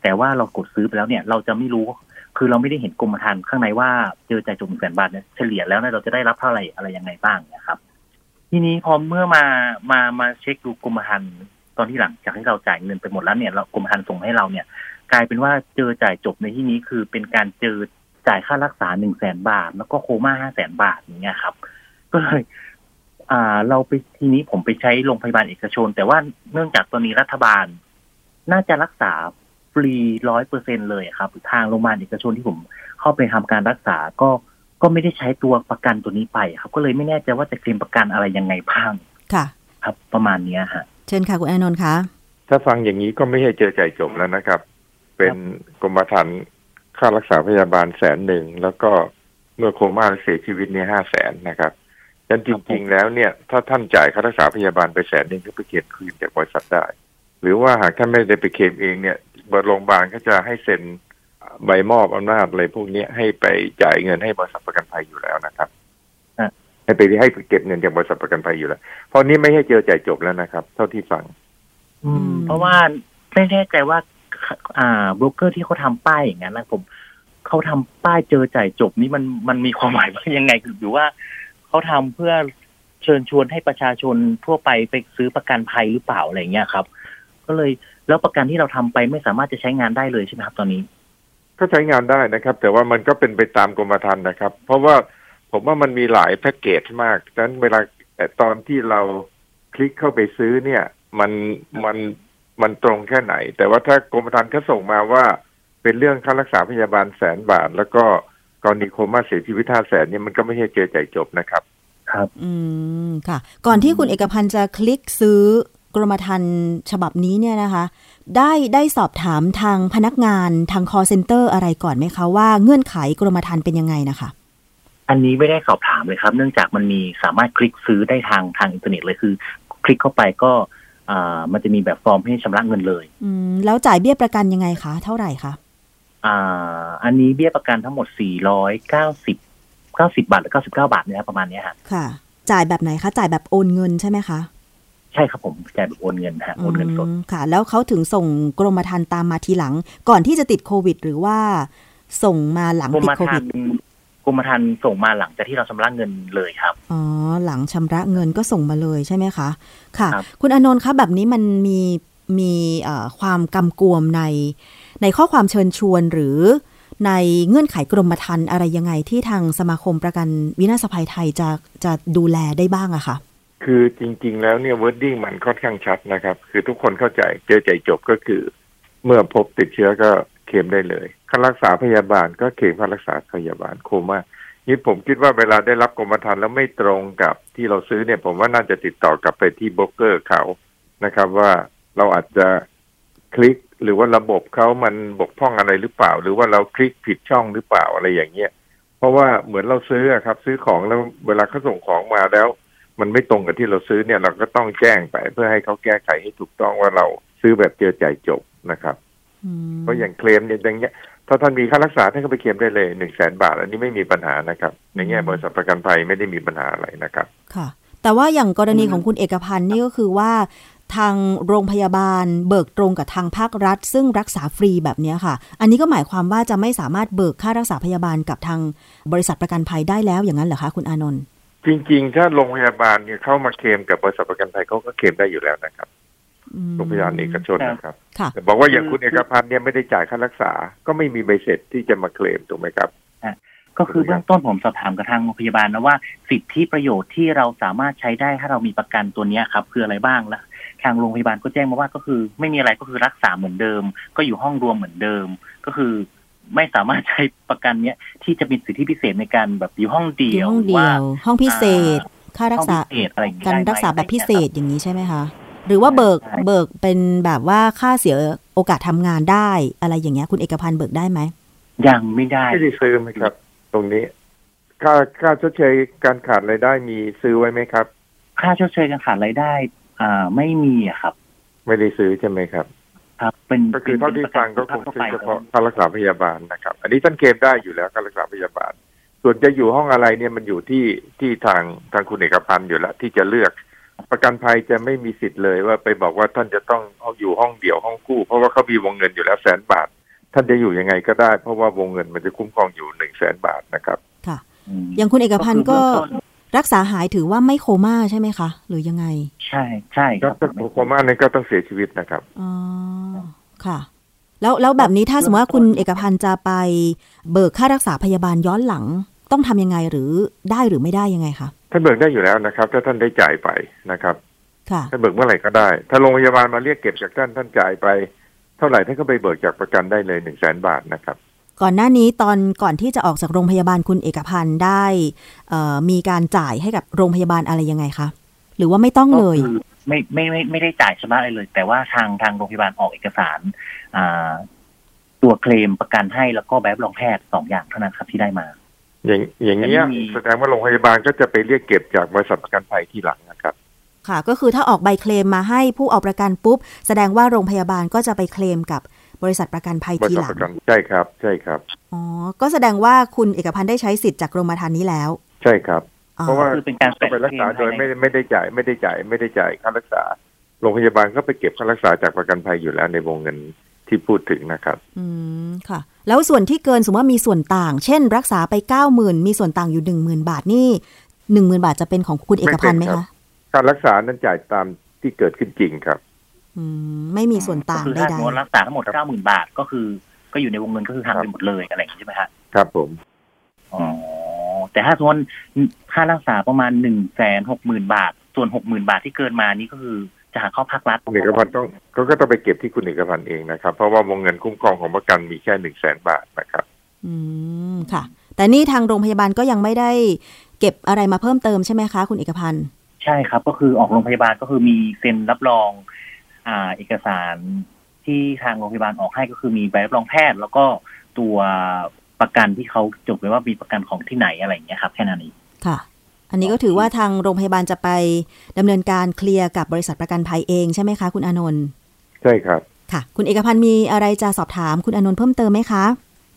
Speaker 4: แต่ว่าเรากดซื้อไปแล้วเนี่ยเราจะไม่รู้ คือเราไม่ได้เห็นกรมธรรม์ข้างในว่าเจอจ่ายจบ1 0 0 0 0แสนบาทเนี่ยเฉลี่ยแล้วเนี่ยเราจะได้รับเท่าไหร่อะไรยังไงบ้างนะครับ ทีนี้พอเมื่อมามามาเช็คดูกรมธรรม์ตอนที่หลังจากที่เราจ่ายเงินไปหมดแล้วเนี่ยเรากรมธรรม์ส่งให้เราเนี่ย กลายเป็นว่าเจอจ่ายจบในที่นี้คือเป็นการเจอจ่ายค่ารักษาหนึ่งแสนบาท แล้วก็โคม่าห้าแสนบาทอย่างเงี้ยครับ ก็เลย อ่า เราไปทีนี้ผมไปใช้โรงพยาบาลเอกชน แต่ว่าเนื่องจากตอนนี้รัฐบาล น่าจะรักษาฟรีร้อยเปอร์เซ็นเลยครับ ทางโรงพยาบาลเอกชนที่ผมเข้าไปทำการรักษาก็ก็ไม่ได้ใช้ตัวประกันตัวนี้ไปครับ ก็เลยไม่แน่ใจว่าจะเคลมประกันอะไรยังไงบ้าง
Speaker 1: ค่ะ
Speaker 4: ครับประมาณเนี้ยฮะ
Speaker 1: เชิญค่ะคุณอานนท์คะ
Speaker 2: ถ้าฟังอย่างนี้ก็ไม่ใช่เจอใจจบแล้วนะครับ เป็นกรมธรรม์ค่ารักษาพยาบาลแสนหนึ่งแล้วก็เมื่อโคม่าเสียชีวิตเนี่ยห้าแสนนะครับดั งนั้นจริง ๆ แล้วเนี่ย ถ้าท่านจ่ายค่ารักษาพยาบาลไปแสนหนึ่งก็ไปเคลมคืนจากบริษัทได้ หรือว่าหากท่านไม่ได้ไปเคลมเองเนี่ยบริโรงพยาบาลก็จะให้เซ็นใบมอบอำนาจอะไรพวกเนี้ยให้ไปจ่ายเงินให้บริษัทประกันภัยอยู่แล้วนะครับ
Speaker 4: อะ
Speaker 2: ให้ไปให้ไปเก็บเงินจากบริษัทประกันภัยอยู่แล้ว เพราะนี้ไม่ให้เจอจ่ายจบแล้วนะครับ เท่าที่ฟัง
Speaker 4: อืม
Speaker 1: อืม
Speaker 4: เพราะว่าไม่แน่ใจว่า อ่าโบรกเกอร์ที่เขาทำป้ายอย่างนั้นนะผมเขาทำป้ายเจอจ่ายจบนี่มันมันมีความหมายว่ายังไงหรือว่า เขาทำเพื่อเชิญชวนให้ประชาชนทั่วไปไปซื้อประกันภัยหรือเปล่าอะไรเงี้ยครับ ก็เลยแล้วประกันที่เราทำไปไม่สามารถจะใช้งานได้เลยใช่ไหมครับตอนนี้
Speaker 2: ก็ใช้งานได้นะครับ แต่ว่ามันก็เป็นไปตามกรมธรรม์นะครับ เพราะว่าผมว่ามันมีหลายแพ็กเกจมากฉะนั้นเวลาตอนที่เราคลิกเข้าไปซื้อเนี่ย มันมันมันตรงแค่ไหน แต่ว่าถ้ากรมธรรม์เขาส่งมาว่าเป็นเรื่องค่ารักษาพยาบาลแสนบาท แล้วก็ กรณีโคม่าเสียชีวิตห้าแสนเนี่ยมันก็ไม่ใช่เจอใจจบนะครับ
Speaker 4: ครับ
Speaker 1: อืมค่ะ ก่อนที่คุณเอกพันธ์จะคลิกซื้อกรมธรรม์ฉบับนี้เนี่ยนะคะ ได้ได้สอบถามทางพนักงานทาง call center อะไรก่อนไหมคะ ว่าเงื่อนไขกรมธรรม์เป็นยังไงนะคะ
Speaker 4: อันนี้ไม่ได้สอบถามเลยครับ เนื่องจากมันมีสามารถคลิกซื้อได้ทางทางอินเทอร์เน็ตเลยคือ คลิกเข้าไปก็อ่ามันจะมีแบบฟอร์มให้ชำระเงินเลย
Speaker 1: อืมแล้วจ่ายเบี้ยประกันยังไงคะ เท่าไหร่คะ
Speaker 4: อ่า อันนี้เบี้ยประกันทั้งหมด 490 90 บาทหรือ 99 บาทเนี่ยครับประมาณเนี้ยฮะ
Speaker 1: ค่ะ จ่ายแบบไหนคะ จ่ายแบบโอนเงินใช่ไหมคะ
Speaker 4: ใช่ครับผมจ่ายแบบโอนเงินฮะโอนเงินสด
Speaker 1: อืมค่ะ แล้วเขาถึงส่งกรมธรรม์ตามมาทีหลัง ก่อนที่จะติดโควิด หรือว่าส่งมาหลัง
Speaker 4: กร
Speaker 1: ติด
Speaker 4: ม
Speaker 1: โค
Speaker 4: ธร
Speaker 1: วิ
Speaker 4: ร
Speaker 1: ด
Speaker 4: ม์กรมธรรม์ส่งมาหลังจากที่เราชำระเงินเลยครับ
Speaker 1: อ๋อ หลังชำระเงินก็ส่งมาเลยใช่ไหมคะ ค่ะ
Speaker 4: ครับ
Speaker 1: คุณอานนท์คะแบบนี้มันมีมีเอ่อความกำกวมใน ในข้อความเชิญชวนหรือในเงื่อนไขกรมธรรม์อะไรยังไงที่ทางสมาคมประกันวินาศภัยไทยจะจะดูแลได้บ้างอะคะ
Speaker 2: คือจริง ๆ แล้วเนี่ย wording มันค่อนข้างชัดนะครับ คือทุกคนเข้าใจเจอใจจบก็คือ เมื่อพบติดเชื้อก็เคลมได้เลยค่ารักษาพยาบาลก็เคลมค่ารักษาพยาบาลโคม่านี่ผมคิดว่าเวลาได้รับกรมธรรม์แล้วไม่ตรงกับที่เราซื้อเนี่ย ผมว่าน่าจะติดต่อกลับไปที่โบรกเกอร์เขานะครับ ว่าเราอาจจะคลิก หรือว่าระบบเขามันบกพร่องอะไรหรือเปล่า หรือว่าเราคลิกผิดช่องหรือเปล่าอะไรอย่างเงี้ยเพราะว่าเหมือนเราซื้ออะครับ ซื้อของแล้วเวลาเขาส่งของมาแล้ว มันไม่ตรงกับที่เราซื้อเนี่ย เราก็ต้องแจ้งไป เพื่อให้เขาแก้ไขให้ถูกต้องว่าเราซื้อแบบเจอจ่ายจบนะครับ
Speaker 1: อืม
Speaker 2: เพราะอย่างเคลมเนี่ยอย่างเงี้ยถ้าท่านมีค่ารักษาท่านก็ไปเคลมได้เลยหนึ่งแสนบาท อันนี้ไม่มีปัญหานะครับในแง่บริษัทประกันภัยไม่ได้มีปัญหาอะไรนะครับ
Speaker 1: ค่ะ แต่ว่าอย่างกรณีของคุณเอกพันธ์นี่ก็คือว่า ทางโรงพยาบาล เบิกตรงกับทางภาครัฐ ซึ่งรักษาฟรีแบบเนี้ยค่ะ อันนี้ก็หมายความว่าจะไม่สามารถเบิกค่ารักษาพยาบาลกับทางบริษัทประกันภัยได้แล้วอย่างนั้นเหรอคะคุณอานนท์
Speaker 2: จริง ๆ ถ้าโรงพยาบาลเนี่ยเข้ามาเคลมกับบริษัทประกันภัยเขาก็เคลมได้อยู่แล้วนะครับ
Speaker 1: อืม
Speaker 2: โรงพยาบาลเอกชนนะครับ
Speaker 1: ค่ะ
Speaker 2: แต่บอกว่าอย่างคุณเอกพันธ์เนี่ยไม่ได้จ่ายค่ารักษา ก็ไม่มีใบเสร็จที่จะมาเคลมถูกไหมครับ
Speaker 4: ก็คือเบื้องต้นผมสอบถามกับทางโรงพยาบาลนะว่าสิทธิประโยชน์ที่เราสามารถใช้ได้ถ้าเรามีประกันตัวเนี้ยครับคืออะไรบ้างละ ทางโรงพยาบาลก็แจ้งมาว่าก็คือ ไม่มีอะไรก็คือรักษาเหมือนเดิม ก็อยู่ห้องรวมเหมือนเดิม ก็คือไม่สามารถใช้ประกันเนี้ยที่จะมีสิทธิพิเศษในการแบบอยู่ห้องเดี
Speaker 1: อ
Speaker 4: ยว
Speaker 1: ห้อง
Speaker 4: หรื
Speaker 1: เดี
Speaker 4: ว่า
Speaker 1: ยวห้องพิเศษ ค่ารักษา
Speaker 4: ห้องพิเศษอะไรอย่างงี้
Speaker 1: การ
Speaker 4: ได้ไหม
Speaker 1: รักษาแบบพิเศษอย่างนี้ใช่ไหมคะหรือว่าเบิก
Speaker 4: ใช่
Speaker 1: เบิกเป็นแบบว่าค่าเสียโอกาสทำงานได้อะไรอย่างเงี้ยคุณเอกพันธ์เบิกได้ไหม
Speaker 4: ยังไม่ได้
Speaker 2: ไม่ได้ซื้อไหมครับ ตรงนี้ ค่าค่าชดเชยการขาดรายได้มีซื้อไว้ไหมครับ
Speaker 4: ค่าชดเชยการขาดรายได้ อ่าไม่มีอะครับ
Speaker 2: ไม่ได้ซื้อใช่ไหมครับ
Speaker 4: ครับเป็น
Speaker 2: ก็คือเท่าที่ฟังก็คงซื้อเฉพาะค่ารักษาพยาบาลนะครับ อันนี้ท่านเคลมได้อยู่แล้วค่ารักษาพยาบาล ส่วนจะอยู่ห้องอะไรเนี่ยมันอยู่ที่ที่ทางทางคุณเอกพันธ์อยู่แล้วที่จะเลือก ประกันภัยจะไม่มีสิทธิ์เลยว่าไปบอกว่าท่านจะต้องเอาอยู่ห้องเดี่ยวห้องคู่ เพราะว่าเขามีวงเงินอยู่แล้วแสนบาท ท่านจะอยู่ยังไงก็ได้ เพราะว่าวงเงินมันจะคุ้มครองอยู่หนึ่งแสนบาทนะครับ
Speaker 1: ค่ะ
Speaker 4: อืม
Speaker 1: อย่างคุณเอกพันธ์ก็
Speaker 4: คือเบื้องต้น
Speaker 1: รักษาหายถือว่าไม่โคม่าใช่ไหมคะ หรือยังไง
Speaker 4: ใช่ใช่ค
Speaker 2: ก็
Speaker 4: รับ
Speaker 2: ถ้าโคม่าเนี่ยก็ต้องเสียชีวิตนะครับ
Speaker 1: อ๋อค่ะ แล้วแล้วแบบนี้ถ้าสมมติว่าคุณเอกพันธ์จะไปเบิกค่ารักษาพยาบาลย้อนหลังต้องทำยังไงหรือได้หรือไม่ได้ยังไงคะ
Speaker 2: ท่านเบิกได้อยู่แล้วนะครับ ถ้าท่านได้จ่ายไปนะครับ
Speaker 1: ค่ะ
Speaker 2: ท่านเบิกเมื่อไหร่ก็ได้ ถ้าโรงพยาบาลมาเรียกเก็บจากท่านท่านจ่ายไป เท่าไหร่ท่านก็ไปเบิกจากประกันได้เลยหนึ่งแสนบาทนะครับ
Speaker 1: ก่อนหน้านี้ตอนก่อนที่จะออกจากโรงพยาบาลคุณเอกพันธ์ได้เอ่อมีการจ่ายให้กับโรงพยาบาลอะไรยังไงคะ หรือว่าไม่ต้องเลย
Speaker 4: ก็คือไม่ไม่ไม่ไม่ได้จ่ายชำระอะไรเลย แต่ว่าทางทางโรงพยาบาลออกเอกสารอ่าตัวเคลมประกันให้แล้วก็แบบรองแพทย์สองอย่างเท่านั้นครับที่ได้มา
Speaker 2: อย่างอย่างเงี้ย
Speaker 4: แต่ไม่มี
Speaker 2: แสดงว่าโรงพยาบาลก็จะไปเรียกเก็บจากบริษัทประกันภัยที่หลังนะครับ
Speaker 1: ค่ะ ก็คือถ้าออกใบเคลมมาให้ผู้เอาประกันปุ๊บ แสดงว่าโรงพยาบาลก็จะไปเคลมกับ บริษัทประกันภัย
Speaker 2: บริ
Speaker 1: ที
Speaker 2: ษัท
Speaker 1: หลั
Speaker 2: ป
Speaker 1: ง
Speaker 2: ระกันใช่ครับ ใช่ครับ
Speaker 1: อ๋อก็แสดงว่าคุณเอกพันธ์ได้ใช้สิทธิ์จากกรมธรรม์นี้แล้ว
Speaker 2: ใช่ครับ
Speaker 1: อ๋อ
Speaker 2: เพราะว่า
Speaker 4: คือเป็นการ
Speaker 2: ก็ไปรักษาโดยไม่ได้ไม่ได้จ่ายไม่ได้จ่ายไม่ได้จ่ายค่ารักษาโรงพยาบาลก็ไปเก็บค่ารักษาจากประกันภัยอยู่แล้วในวงเงินที่พูดถึงนะครับ
Speaker 1: อืมค่ะ แล้วส่วนที่เกินสมมติว่ามีส่วนต่าง เช่น รักษาไปเก้าหมื่นมีส่วนต่างอยู่หนึ่งหมื่นบาทนี่หนึ่งหมื่นบาทจะเป็นของคุณเอกพันธ์ไหม
Speaker 2: ไม่เป็นครั
Speaker 1: คะ
Speaker 2: บการรักษานั้นจ่ายตามที่เกิดขึ้นจริงครับ
Speaker 1: อืม ไม่มีส่วนต่าง
Speaker 4: ก็คือ
Speaker 1: ใด
Speaker 4: ถ้าสมมติรักษาทั้งหมดเก้าหมื่นบาทก็คือ ก็อยู่ในวงเงินก็คือหักไปหมดเลยอะไรอย่างนี้ใช่ไหมฮะ
Speaker 2: ครับผม
Speaker 4: อ๋อแต่ถ้าสมมติค่ารักษาประมาณหนึ่งแสนหกหมื่นบาท ส่วนหกหมื่นบาทที่เกินมานี่ก็คือจะหักเข้าภาครัฐ
Speaker 2: คุณเอกพันธ์ต้องเขาก็ต้องไปเก็บที่คุณเอกพันธ์เองนะครับ เพราะว่าวงเงินคุ้มครองของประกันมีแค่หนึ่งแสนบาทนะครับ
Speaker 1: ๆอืมค่ะ แต่นี่ทางโรงพยาบาลก็ยังไม่ได้เก็บอะไรมาเพิ่มเติมใช่ไหมคะ คุณเอกพันธ์
Speaker 4: ใช่ครับ ก็คือออกโรงพยาบาลก็คือมีเซ็นรับรอง อ่า เอกสารที่ทางโรงพยาบาลออกให้ก็คือมีใบรับรองแพทย์ แล้วก็ตัวประกันที่เขาจดไว้ว่ามีประกันของที่ไหนอะไรอย่างเงี้ยครับ แค่นั้นเอง
Speaker 1: ค่ะ อันนี้ก็ถือว่าทางโรงพยาบาลจะไปดำเนินการเคลียร์กับบริษัทประกันภัยเองใช่ไหมคะ คุณอานนท์
Speaker 2: ใช่ครับ
Speaker 1: ค่ะ คุณเอกพันธ์มีอะไรจะสอบถามคุณอานนท์เพิ่มเติมไหมคะ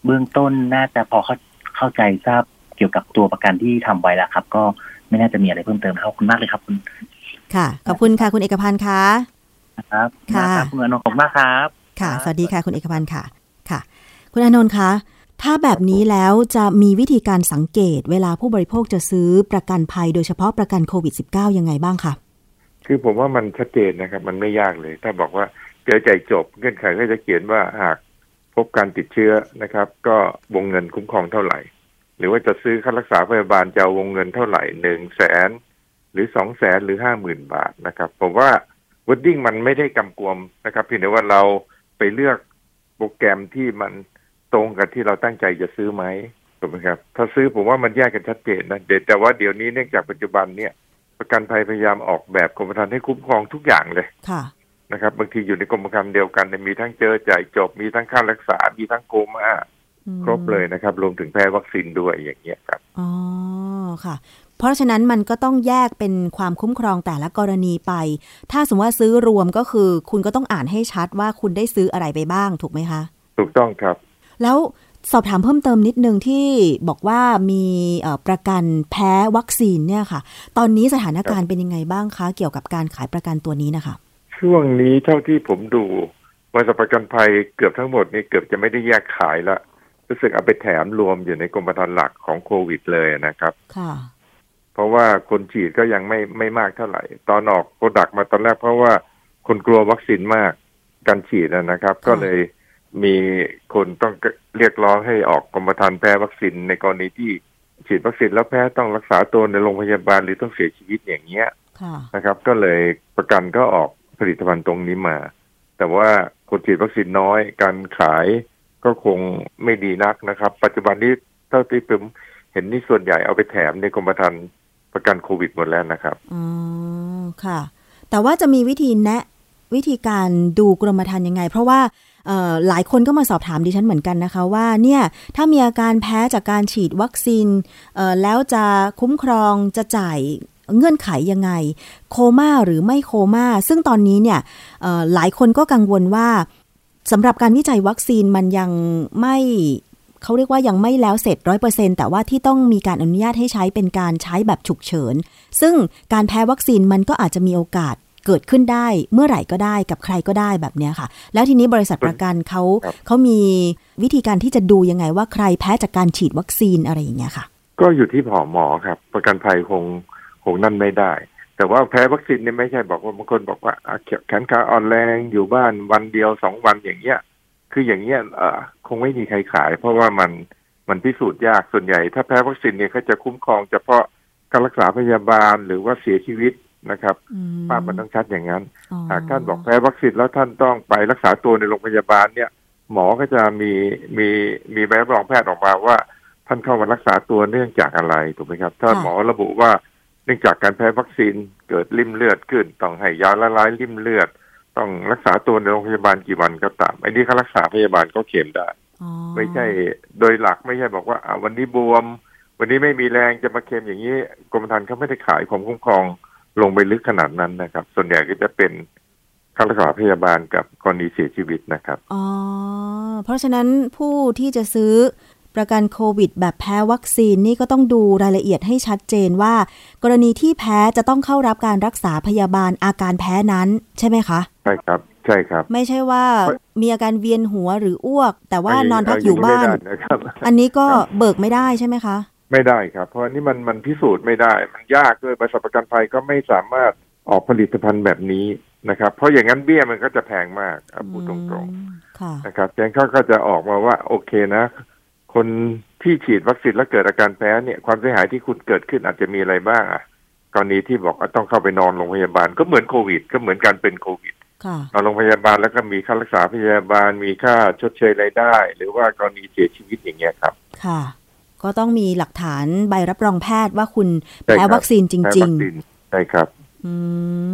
Speaker 4: เบื้องต้นน่าจะพอเข้าเข้าใจทราบเกี่ยวกับตัวประกันที่ทำไว้แล้วครับ ก็ไม่น่าจะมีอะไรเพิ่มเติมครับขอบคุณมากเลยครับคุณ
Speaker 1: ค่ะขอบคุณค่ะ คุณเอกพันธ์ค่ะ
Speaker 4: นะครับ
Speaker 1: ค่ะ
Speaker 4: มากรับคุณอนุขอบคุณมากครับ
Speaker 1: ค่ะ
Speaker 4: ครับ
Speaker 1: สวัสดีค่ะ คุณเอกพันธ์ค่ะ ค่ะ คุณอานนท์คะถ้าแบบนี้แล้วจะมีวิธีการสังเกตเวลาผู้บริโภคจะซื้อประกันภัยโดยเฉพาะประกันโควิด -19 ยังไงบ้างคะ
Speaker 2: คือผมว่ามันชัดเจนนะครับ มันไม่ยากเลย ถ้าบอกว่าเจอใจายจบเงื่อนไขก็จะเขียนว่าหากพบการติดเชื้อนะครับ ก็วงเงินคุ้มครองเท่าไหร่ หรือว่าจะซื้อค่ารักษาพยาบาลจะเอาวงเงินเท่าไหร่หนึ่งแสนหรือสองแสนหรือห้าหมื่นบาทนะครับ ผมว่า วอดดิ้งมันไม่ได้กำกวมนะครับเพียงแต่ว่าเราไปเลือกโปรแกรมที่มันตรงกับที่เราตั้งใจจะซื้อไหมถูกไหมครับ ถ้าซื้อผมว่ามันแยกกันชัดเจนนะเด็ดแต่ว่าเดี๋ยวนี้เนื่องจากปัจจุบันเนี่ย ประกันภัยพยายามออกแบบกรมธรรม์ให้คุ้มครองทุกอย่างเลย
Speaker 1: ค่ะ
Speaker 2: นะครับ บางทีอยู่ในกรมธรรม์เดียวกันเนี่ยมีทั้งเจอจ่ายจบมีทั้งค่ารักษา มีทั้งโคม่า
Speaker 1: อืม
Speaker 2: ครบเลยนะครับ รวมถึงแพ้วัคซีนด้วยอย่างเงี้ยครับ
Speaker 1: อ๋อค่ะ เพราะฉะนั้นมันก็ต้องแยกเป็นความคุ้มครองแต่ละกรณีไป ถ้าสมมติว่าซื้อรวมก็คือ คุณก็ต้องอ่านให้ชัดว่าคุณได้ซื้ออะไรไปบ้างถูกไหมคะ
Speaker 2: ถูกต้องครับ
Speaker 1: แล้วสอบถามเพิ่มเติมนิดนึงที่บอกว่ามีเอ่อประกันแพ้วัคซีนเนี่ยค่ะ ตอนนี้สถานการณ์เป็นยังไงบ้างคะ เกี่ยวกับการขายประกันตัวนี้นะคะ
Speaker 2: ช่วงนี้เท่าที่ผมดูบริษัทประกันภัยเกือบทั้งหมดนี่เกือบจะไม่ได้แยกขายละรู้สึกเอาไปแถมรวมอยู่ในกรมธรรม์หลักของโควิดเลยนะครับ
Speaker 1: ค่ะ
Speaker 2: เพราะว่าคนฉีดก็ยังไม่ไม่มากเท่าไหร่ ตอนออกโปรดักมาตอนแรกเพราะว่าคนกลัววัคซีนมากการฉีดนะนะครับ ก็เลยมีคนต้องเรียกร้องให้ออกกรมธรรม์แพ้วัคซีนในกรณีที่ฉีดวัคซีนแล้วแพ้ต้องรักษาตัวในโรงพยาบาลหรือต้องเสียชีวิตอย่างเงี้ย
Speaker 1: ค่ะ
Speaker 2: นะครับ ก็เลยประกันก็ออกผลิตภัณฑ์ตรงนี้มา แต่ว่าคนฉีดวัคซีนน้อย การขายก็คงไม่ดีนักนะครับ ปัจจุบันนี้เท่าที่ผมเห็นนี่ส่วนใหญ่เอาไปแถมในกรมธรรม์ ประกันโควิดหมดแล้วนะครับ
Speaker 1: อ๋อค่ะ แต่ว่าจะมีวิธีแนะวิธีการดูกรมธรรม์ยังไง เพราะว่าหลายคนก็มาสอบถามดิฉันเหมือนกันนะคะว่าเนี่ยถ้ามีอาการแพ้จากการฉีดวัคซีนแล้วจะคุ้มครองจะจ่ายเงื่อนไขยังไง โคม่าหรือไม่โคม่าซึ่งตอนนี้เนี่ยหลายคนก็กังวลว่าสำหรับการวิจัยวัคซีนมันยังไม่ เขาเรียกว่ายังไม่แล้วเสร็จร้อยเปอร์เซ็นแต่ว่าที่ต้องมีการอนุญาตให้ใช้เป็นการใช้แบบฉุกเฉิน ซึ่งการแพ้วัคซีนมันก็อาจจะมีโอกาสเกิดขึ้นได้เมื่อไหร่ก็ได้กับใครก็ได้แบบเนี้ยค่ะ แล้วทีนี้บริษัทประกันเขา
Speaker 2: ครับ
Speaker 1: เขามีวิธีการที่จะดูยังไงว่าใครแพ้จากการฉีดวัคซีนอะไรอย่างเงี้ยค่ะ
Speaker 2: ก็อยู่ที่ผอหมอครับ ประกันภัยคงคงนั่นไม่ได้ แต่ว่าแพ้วัคซีนเนี่ยไม่ใช่บอกว่าบางคนบอกว่าอะแขนขาอ่อนแรงอยู่บ้านวันเดียวสองวันอย่างเงี้ย คืออย่างเงี้ยเอ่อคงไม่มีใครขาย เพราะว่ามันมันพิสูจน์ยากส่วนใหญ่ ถ้าแพ้วัคซีนเนี่ยเขาจะคุ้มครองเฉพาะการรักษาพยาบาลหรือว่าเสียชีวิตนะครับ
Speaker 1: อืม
Speaker 2: ภาพมันต้องชัดอย่างนั้น
Speaker 1: อ๋อ
Speaker 2: หากท่านบอกแพ้วัคซีนแล้วท่านต้องไปรักษาตัวในโรงพยาบาลเนี่ย หมอก็จะมีมีมีใบรับรองแพทย์ออกมาว่า ท่านเข้ามารักษาตัวเนื่องจากอะไรถูกไหมครับ ถ้าหมอระบุว่าเนื่องจากการแพ้วัคซีนเกิดริ่มเลือดขึ้นต้องให้ยาละลายริ่มเลือด ต้องรักษาตัวในโรงพยาบาลกี่วันก็ตามไอ้นี่ค่ารักษาพยาบาลก็เคลมได้
Speaker 1: อ๋อ
Speaker 2: ไม่ใช่โดยหลักไม่ใช่บอกว่าอ่าวันนี้บวม วันนี้ไม่มีแรงจะมาเคลมอย่างนี้กรมธรรม์เขาไม่ได้ขายความคุ้มครองลงไปลึกขนาดนั้นนะครับ ส่วนใหญ่ก็จะเป็นค่ารักษาพยาบาลกับกรณีเสียชีวิตนะครับ
Speaker 1: อ๋อ เพราะฉะนั้นผู้ที่จะซื้อ ประกันโควิด แบบแพ้วัคซีนนี่ก็ต้องดูรายละเอียดให้ชัดเจนว่า กรณีที่แพ้จะต้องเข้ารับการรักษาพยาบาลอาการแพ้นั้นใช่ไหมคะ
Speaker 2: ใช่ครับ ใช่ครับ
Speaker 1: ไม่ใช่ว่า
Speaker 2: เพราะ
Speaker 1: มีอาการเวียนหัวหรืออ้วก แต่ว่า
Speaker 2: อั
Speaker 1: นอนพักอยู่บ้าน
Speaker 2: ไม่ได้นะครับ
Speaker 1: อันนี้ก็เบิกไม่ได้ใช่ไหมคะ
Speaker 2: ไม่ได้ครับ เพราะอันนี้มันมันพิสูจน์ไม่ได้ มันยากด้วยบริษัทประกันภัยก็ไม่สามารถออกผลิตภัณฑ์แบบนี้นะครับ เพราะอย่างนั้นเบี้ยมันก็จะแพงมากอะพูดตรง
Speaker 1: อืมค่ะ
Speaker 2: ๆนะครับดังนั้นเขาก็จะออกมาว่าโอเคนะ คนที่ฉีดวัคซีนแล้วเกิดอาการแพ้เนี่ยความเสียหายที่คุณเกิดขึ้นอาจจะมีอะไรบ้างอะกรณีที่บอกว่าต้องเข้าไปนอนโรงพยาบาลก็เหมือนโควิด ก็เหมือนการเป็นโควิด
Speaker 1: ค่ะ
Speaker 2: นอนโรงพยาบาลแล้วก็มีค่ารักษาพยาบาลมีค่าชดเชยรายได้ หรือว่ากรณีเสียชีวิตอย่างเงี้ยครับ
Speaker 1: ค่ะ ก็ต้องมีหลักฐานใบรับรองแพทย์ว่าคุณ
Speaker 2: ใช่
Speaker 1: แพ้
Speaker 2: ครับ
Speaker 1: วัคซีนจ
Speaker 2: แพ้
Speaker 1: ริ
Speaker 2: วั
Speaker 1: ง
Speaker 2: คซีนใช่ครับ
Speaker 1: ๆ อื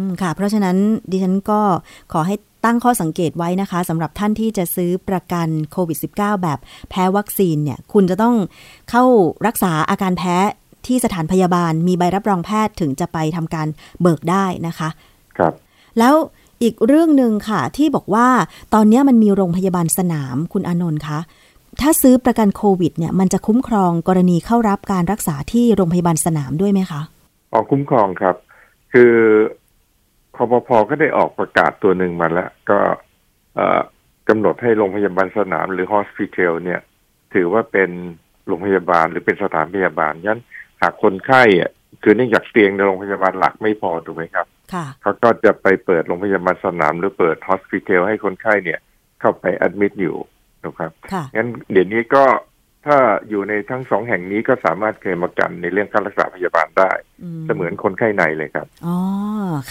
Speaker 1: มค่ะ เพราะฉะนั้นดิฉันก็ขอให้ตั้งข้อสังเกตไว้นะคะสำหรับท่านที่จะซื้อประกันโควิด -19 แบบแพ้วัคซีนเนี่ย คุณจะต้องเข้ารักษาอาการแพ้ที่สถานพยาบาล มีใบรับรองแพทย์ถึงจะไปทำการเบิกได้นะคะ
Speaker 2: ครับ
Speaker 1: แล้วอีกเรื่องหนึ่งค่ะ ที่บอกว่าตอนนี้มันมีโรงพยาบาลสนามคุณอานนท์คะถ้าซื้อประกันโควิดเนี่ยมันจะคุ้มครองกรณีเข้ารับการรักษาที่โรงพยาบาลสนามด้วยไหมคะ
Speaker 2: ออกคุ้มครองครับ คือคอปพก็ได้ออกประกาศตัวหนึ่งมาแล้ว ก็เอ่อกำหนดให้โรงพยาบาลสนามหรือ hospital เนี่ย ถือว่าเป็นโรงพยาบาลหรือเป็นสถานพยาบาลยันหากคนไข้อะคือเนื่องจากเตียงในโรงพยาบาลหลักไม่พอถูกไหมครับ
Speaker 1: ค่ะ
Speaker 2: เขาก็จะไปเปิดโรงพยาบาลสนาม หรือเปิด hospital ให้คนไข้เนี่ย เข้าไป admit อยู่นะครับ
Speaker 1: ค่ะ
Speaker 2: งั้นเดี๋ยวนี้ก็ ถ้าอยู่ในทั้งสองแห่งนี้ก็สามารถเคลมประกันในเรื่องค่ารักษาพยาบาลได้ เสมือนคนไข้ในเลยครับ
Speaker 1: อ๋อ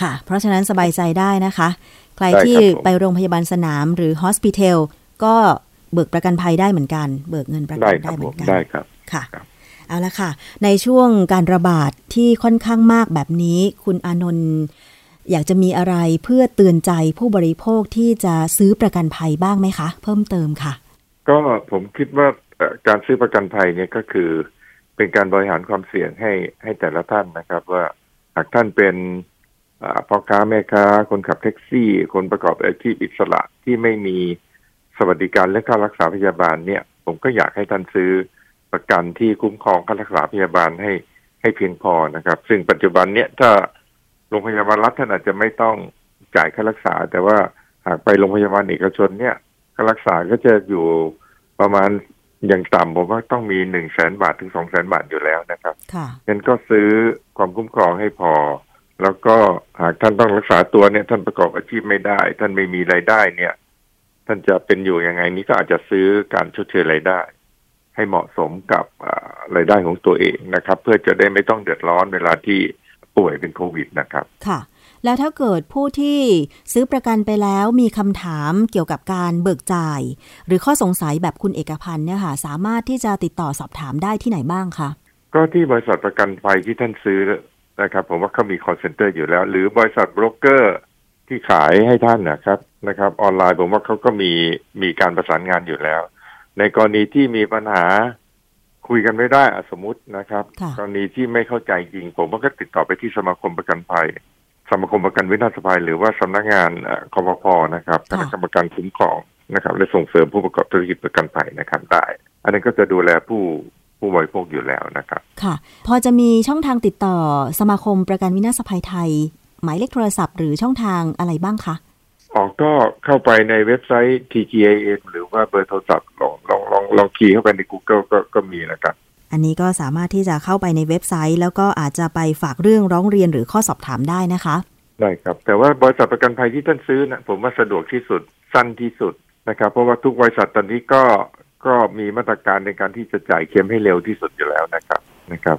Speaker 1: ค่ะ เพราะฉะนั้นสบายใจได้นะคะ ใคร
Speaker 2: ได้ครับ
Speaker 1: ที่
Speaker 2: ผม
Speaker 1: ไปโรงพยาบาลสนามหรือ hospital ก็เบิกประกันภัยได้เหมือนกัน เบิกเงินประกั
Speaker 2: ได้
Speaker 1: น
Speaker 2: ครั
Speaker 1: ได้
Speaker 2: บ
Speaker 1: เห
Speaker 2: ผ
Speaker 1: มือ
Speaker 2: ม
Speaker 1: นกัน
Speaker 2: ได้ครับ
Speaker 1: ค่ะ
Speaker 2: ครับ
Speaker 1: เอาละค่ะ ในช่วงการระบาดที่ค่อนข้างมากแบบนี้ คุณอานนท์อยากจะมีอะไรเพื่อเตือนใจผู้บริโภคที่จะซื้อประกันภัยบ้างไหมคะ เพิ่มเติมค่ะ
Speaker 2: ก็ผมคิดว่าเอ่อ การซื้อประกันภัยเนี่ยก็คือ เป็นการบริหารความเสี่ยงให้ให้แต่ละท่านนะครับ ว่าหากท่านเป็นพ่อค้าแม่ค้า คนขับแท็กซี่ คนประกอบอาชีพอิสระที่ไม่มีสวัสดิการและค่ารักษาพยาบาลเนี่ย ผมก็อยากให้ท่านซื้อประกันที่คุ้มครองค่ารักษาพยาบาลให้ให้เพียงพอนะครับ ซึ่งปัจจุบันเนี่ยถ้าโรงพยาบาลรัฐท่านอาจจะไม่ต้องจ่ายค่ารักษา แต่ว่าหากไปโรงพยาบาลเอกชนเนี่ยค่ารักษาก็จะอยู่ประมาณ ย่างต่ำผมว่าต้องมีหนึ่งแสนบาทถึงสองแสนบาทอยู่แล้วนะครับ
Speaker 1: ค่ะ
Speaker 2: งั้นก็ซื้อความคุ้มครองให้พอ แล้วก็หากท่านต้องรักษาตัวเนี่ย ท่านประกอบอาชีพไม่ได้ ท่านไม่มีรายได้เนี่ย ท่านจะเป็นอยู่ยังไงนี้ก็อาจจะซื้อการชดเชยรายได้ ให้เหมาะสมกับอ่ารายได้ของตัวเองนะครับ เพื่อจะได้ไม่ต้องเดือดร้อนเวลาที่ป่วยเป็นโควิดนะครับ
Speaker 1: ค่ะ แล้วถ้าเกิดผู้ที่ซื้อประกันไปแล้วมีคำถามเกี่ยวกับการเบิกจ่าย หรือข้อสงสัยแบบคุณเอกพันธ์เนี่ยค่ะ สามารถที่จะติดต่อสอบถามได้ที่ไหนบ้างคะ
Speaker 2: ก็ที่บริษัทประกันภัยที่ท่านซื้อนะครับ ผมว่าเขามี call center อยู่แล้ว หรือบริษัทโบรกเกอร์ที่ขายให้ท่านนะครับนะครับ ออนไลน์ผมว่าเขาก็มีมีการประสานงานอยู่แล้ว ในกรณีที่มีปัญหาคุยกันไม่ได้อะสมมตินะครับ
Speaker 1: ค่ะ
Speaker 2: กรณีที่ไม่เข้าใจจริง ผมว่าก็ติดต่อไปที่สมาคมประกันภัย สมาคมประกันวินาศภัยหรือว่าสำนักงานเอ่อคอปพนะครับคณะกรรมการคุ้มครองนะครับและส่งเสริมผู้ประกอบธุรกิจประกันภัยนะครับได้ อันนั้นก็จะดูแลผู้ผู้บริโภคอยู่แล้วนะครับ
Speaker 1: ค่ะ พอจะมีช่องทางติดต่อสมาคมประกันวินาศภัยไทย หมายเลขโทรศัพท์หรือช่องทางอะไรบ้างคะ
Speaker 2: ออกก็เข้าไปในเว็บไซต์ TGIN หรือว่าเบอร์โทรศัพท์ลองลองลองลองคีย์เข้าไปใน Google ก็ก็มีนะครับ
Speaker 1: อันนี้ก็สามารถที่จะเข้าไปในเว็บไซต์ แล้วก็อาจจะไปฝากเรื่องร้องเรียนหรือข้อสอบถามได้นะคะ
Speaker 2: ได้ครับ แต่ว่าบริษัทประกันภัยที่ท่านซื้อนะผมว่าสะดวกที่สุดสั้นที่สุดนะครับ เพราะว่าทุกบริษัทตอนนี้ก็ก็มีมาตรการในการที่จะจ่ายเค็มให้เร็วที่สุดอยู่แล้วนะครับนะครับ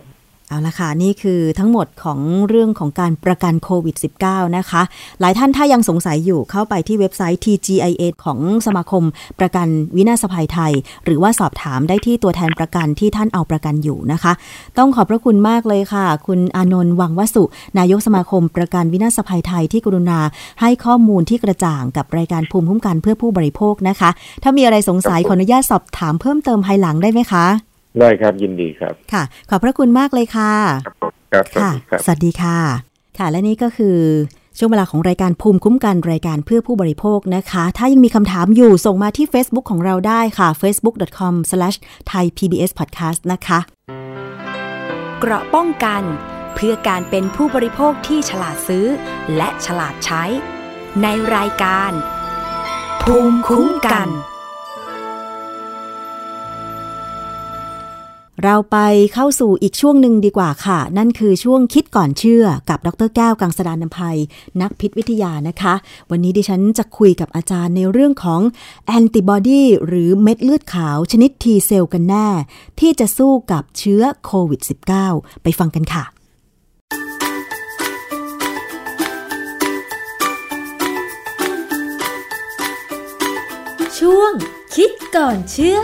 Speaker 1: เอาละค่ะ นี่คือทั้งหมดของเรื่องของการประกันโควิด -19 นะคะ หลายท่านถ้ายังสงสัยอยู่เข้าไปที่เว็บไซต์ TGIA ของสมาคมประกันวินาศภัยไทย หรือว่าสอบถามได้ที่ตัวแทนประกันที่ท่านเอาประกันอยู่นะคะ ต้องขอบพระคุณมากเลยค่ะ คุณอานนท์วังวสุ นายกสมาคมประกันวินาศภัยไทยที่กรุณา ให้ข้อมูลที่กระจ่างกับรายการภูมิคุ้มกันเพื่อผู้บริโภคนะคะ ถ้ามีอะไรสงสัยขออนุญาตสอบถามเพิ่มเติมภายหลังได้ไหมคะ
Speaker 2: ได้ครับยินดีครับ
Speaker 1: ค่ะ ขอบพระคุณมากเลยค่ะ
Speaker 2: ครับผมครับสวัส
Speaker 1: ค่ะ
Speaker 2: ดีครับ
Speaker 1: สวัสดีค่ะ ค่ะ และนี่ก็คือช่วงเวลาของรายการภูมิคุ้มกันรายการเพื่อผู้บริโภคนะคะ ถ้ายังมีคำถามอยู่ส่งมาที่ Facebook ของเราได้ค่ะ facebook.com/thaipbspodcast นะคะ
Speaker 5: เกราะป้องกัน เพื่อการเป็นผู้บริโภคที่ฉลาดซื้อ และฉลาดใช้ ในรายการ ภูมิคุ้มกัน
Speaker 1: เราไปเข้าสู่อีกช่วงหนึ่งดีกว่าค่ะ นั่นคือช่วงคิดก่อนเชื่อกับดรแก้วกังสดานนภัย นักพิษวิทยานะคะ วันนี้ดิฉันจะคุยกับอาจารย์ในเรื่องของแอนติบอดีหรือเม็ดเลือดขาวชนิด T เซลกันแน่ ที่จะสู้กับเชื้อโควิด -19 ไปฟังกันค่ะ
Speaker 6: ช่วงคิดก่อนเชื่อ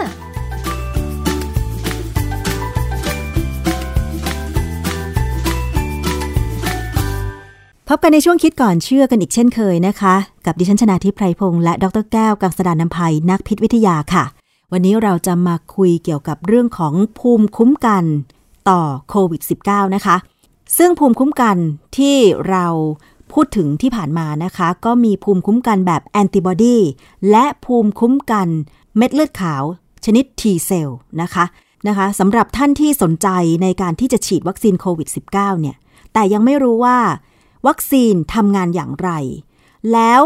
Speaker 1: พบกันในช่วงคิดก่อนเชื่อกันอีกเช่นเคยนะคะ กับดิฉันชนาทิพไพรพงษ์และดรแก้วกังสดานนภัยนักพิษวิทยาค่ะ วันนี้เราจะมาคุยเกี่ยวกับเรื่องของภูมิคุ้มกันต่อโควิด -19 นะคะ ซึ่งภูมิคุ้มกันที่เราพูดถึงที่ผ่านมานะคะ ก็มีภูมิคุ้มกันแบบแอนติบอดีและภูมิคุ้มกันเม็ดเลือดขาว ชนิด T เซลล์นะคะนะคะสำหรับท่านที่สนใจในการที่จะฉีดวัคซีนโควิด -19 เนี่ยแต่ยังไม่รู้ว่า วัคซีนทำงานอย่างไร แล้ว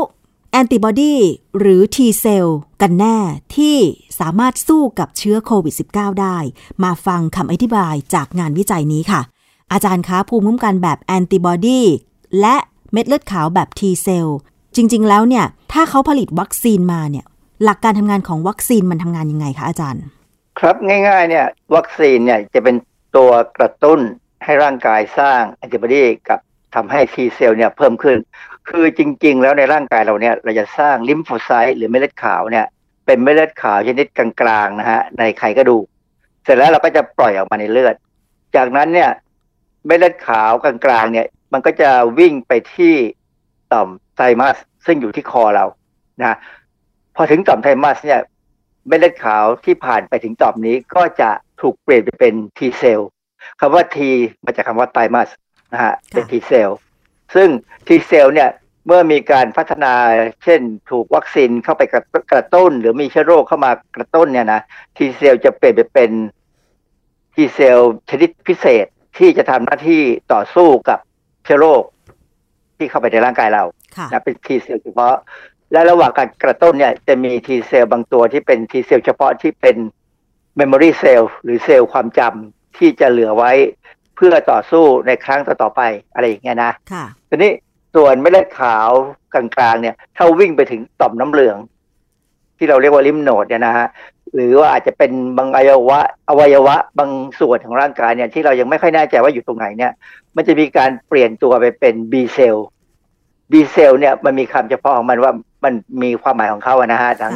Speaker 1: แอนติบอดีหรือ T เซลกันแน่ที่สามารถสู้กับเชื้อโควิด -19 ได้ มาฟังคำอธิบายจากงานวิจัยนี้ค่ะ อาจารย์คะภูมิคุ้มกันแบบแอนติบอดีและเม็ดเลือดขาวแบบ T เซลจริง ๆ แล้วเนี่ย ถ้าเขาผลิตวัคซีนมาเนี่ย หลักการทำงานของวัคซีนมันทำงานยังไงคะอาจารย์
Speaker 7: ครับง่ายๆเนี่ยวัคซีนเนี่ยจะเป็นตัวกระตุ้นให้ร่างกายสร้างแอนติบอดีกับ ทำให้ T เซลล์เนี่ยเพิ่มขึ้น คือจริง ๆ แล้วในร่างกายเราเนี่ยเราจะสร้างลิมโฟไซต์หรือเม็ดเลือดขาวเนี่ย เป็นเม็ดเลือดขาวชนิดกลางๆนะฮะในไขกระดูกเสร็จแล้วเราก็จะปล่อยออกมาในเลือด จากนั้นเนี่ยเม็ดเลือดขาวกลางๆเนี่ย มันก็จะวิ่งไปที่ต่อมไทมัสซึ่งอยู่ที่คอเรานะพอถึงต่อมไทมัสเนี่ยเม็ดเลือดขาวที่ผ่านไปถึงต่อมนี้ก็จะถูกเปลี่ยนไปเป็น T เซลล์คำว่า T มาจากคำว่าไทมัส นะฮะเป็น T เซลล์ซึ่ง T เซลล์เนี่ยเมื่อมีการพัฒนาเช่นถูกวัคซีนเข้าไปกระตุ้น หรือมีเชื้อโรคเข้ามากระตุ้นเนี่ยนะ T เซลล์จะเปลี่ยนไปเป็น T เซลล์ชนิดพิเศษที่จะทำหน้าที่ต่อสู้กับเชื้อโรคที่เข้าไปในร่างกายเรา
Speaker 1: ค่ะ
Speaker 7: นะเป็น T เซลล์เฉพาะ และระหว่างการกระตุ้นเนี่ยจะมี T เซลล์บางตัวที่เป็น T เซลล์เฉพาะที่เป็น memory cell หรือเซลล์ความจำที่จะเหลือไว้เพื่อต่อสู้ในครั้งต่อๆไปอะไรอย่างเงี้ยนะ
Speaker 1: ค่ะ
Speaker 7: ทีนี้ส่วนเม็ดเลือดขาวกลางๆเนี่ย ถ้าวิ่งไปถึงต่อมน้ำเหลือง ที่เราเรียกว่าลิมโนดเนี่ยนะฮะหรือว่าอาจจะเป็นบางอวัยวะ อวัยวะบางส่วนของร่างกายเนี่ย ที่เรายังไม่ค่อยแน่ใจว่าอยู่ตรงไหนเนี่ย มันจะมีการเปลี่ยนตัวไปเป็น B เซลล์ B เซลล์เนี่ยมันมีคำเฉพาะของมันว่ามันมีความหมายของเขาอะนะฮะทาง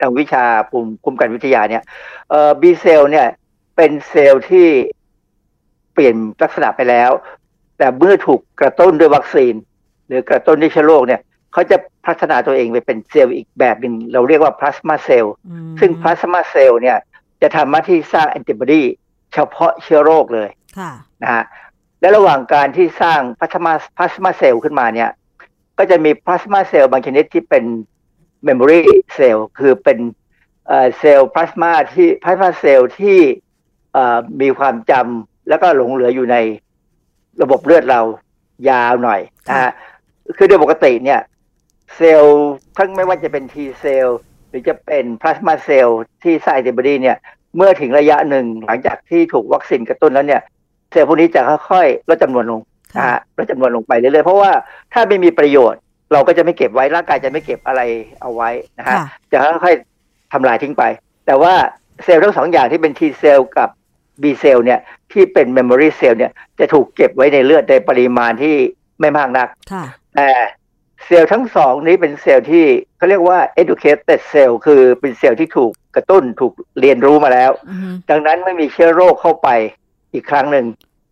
Speaker 7: ทางวิชาภูมิคุ้มกันวิทยาเนี่ยเอ่อ B เซลล์เนี่ยเป็นเซลล์ที่ เปลี่ยนลักษณะไปแล้ว แต่เมื่อถูกกระตุ้นด้วยวัคซีน หรือกระตุ้นด้วยเชื้อโรคเนี่ยเขาจะพัฒนาตัวเองไปเป็นเซลล์อีกแบบหนึ่งเราเรียกว่า plasma cell
Speaker 1: อืม
Speaker 7: ซึ่ง plasma cell เนี่ย จะทำหน้าที่สร้างแอนติบอดีเฉพาะเชื้อโรคเลย
Speaker 1: ค่ะ
Speaker 7: นะฮะและระหว่างการที่สร้าง plasma plasma cell ขึ้นมาเนี่ย ก็จะมี plasma cell บางชนิดที่เป็น memory cell คือเป็นเอ่อเซลล์พลาสมาที่ plasma cell ที่เอ่อมีความจำ แล้วก็หลงเหลืออยู่ในระบบเลือดเรายาวหน่อยนะฮะคือโดยปกติเนี่ย เซลล์ทั้งไม่ว่าจะเป็น T เซลล์หรือจะเป็นพลาสมาเซลล์ที่สร้างแอนติบอดีเนี่ย เมื่อถึงระยะหนึ่งหลังจากที่ถูกวัคซีนกระตุ้นแล้วเนี่ย เซลล์พวกนี้จะค่อยๆลดจำนวนลงนะฮะลดจำนวนลงไปเรื่อยๆเพราะว่าถ้าไม่มีประโยชน์เราก็จะไม่เก็บไว้ร่างกายจะไม่เก็บอะไรเอาไว้นะฮะ
Speaker 1: ค่ะ
Speaker 7: จะค่อยๆทำลายทิ้งไป แต่ว่าเซลล์ทั้งสองอย่างที่เป็น T เซลล์กับ B เซลล์เนี่ย ที่เป็น memory cell เนี่ยจะถูกเก็บไว้ในเลือดในปริมาณที่ไม่มากนัก
Speaker 1: ค่ะ
Speaker 7: แต่เซลล์ทั้งสองนี้เป็นเซลล์ที่เขาเรียกว่า educated cell คือเป็นเซลล์ที่ถูกกระตุ้นถูกเรียนรู้มาแล้ว
Speaker 1: อือฮึ
Speaker 7: ดังนั้นเมื่อมีเชื้อโรคเข้าไปอีกครั้งหนึ่ง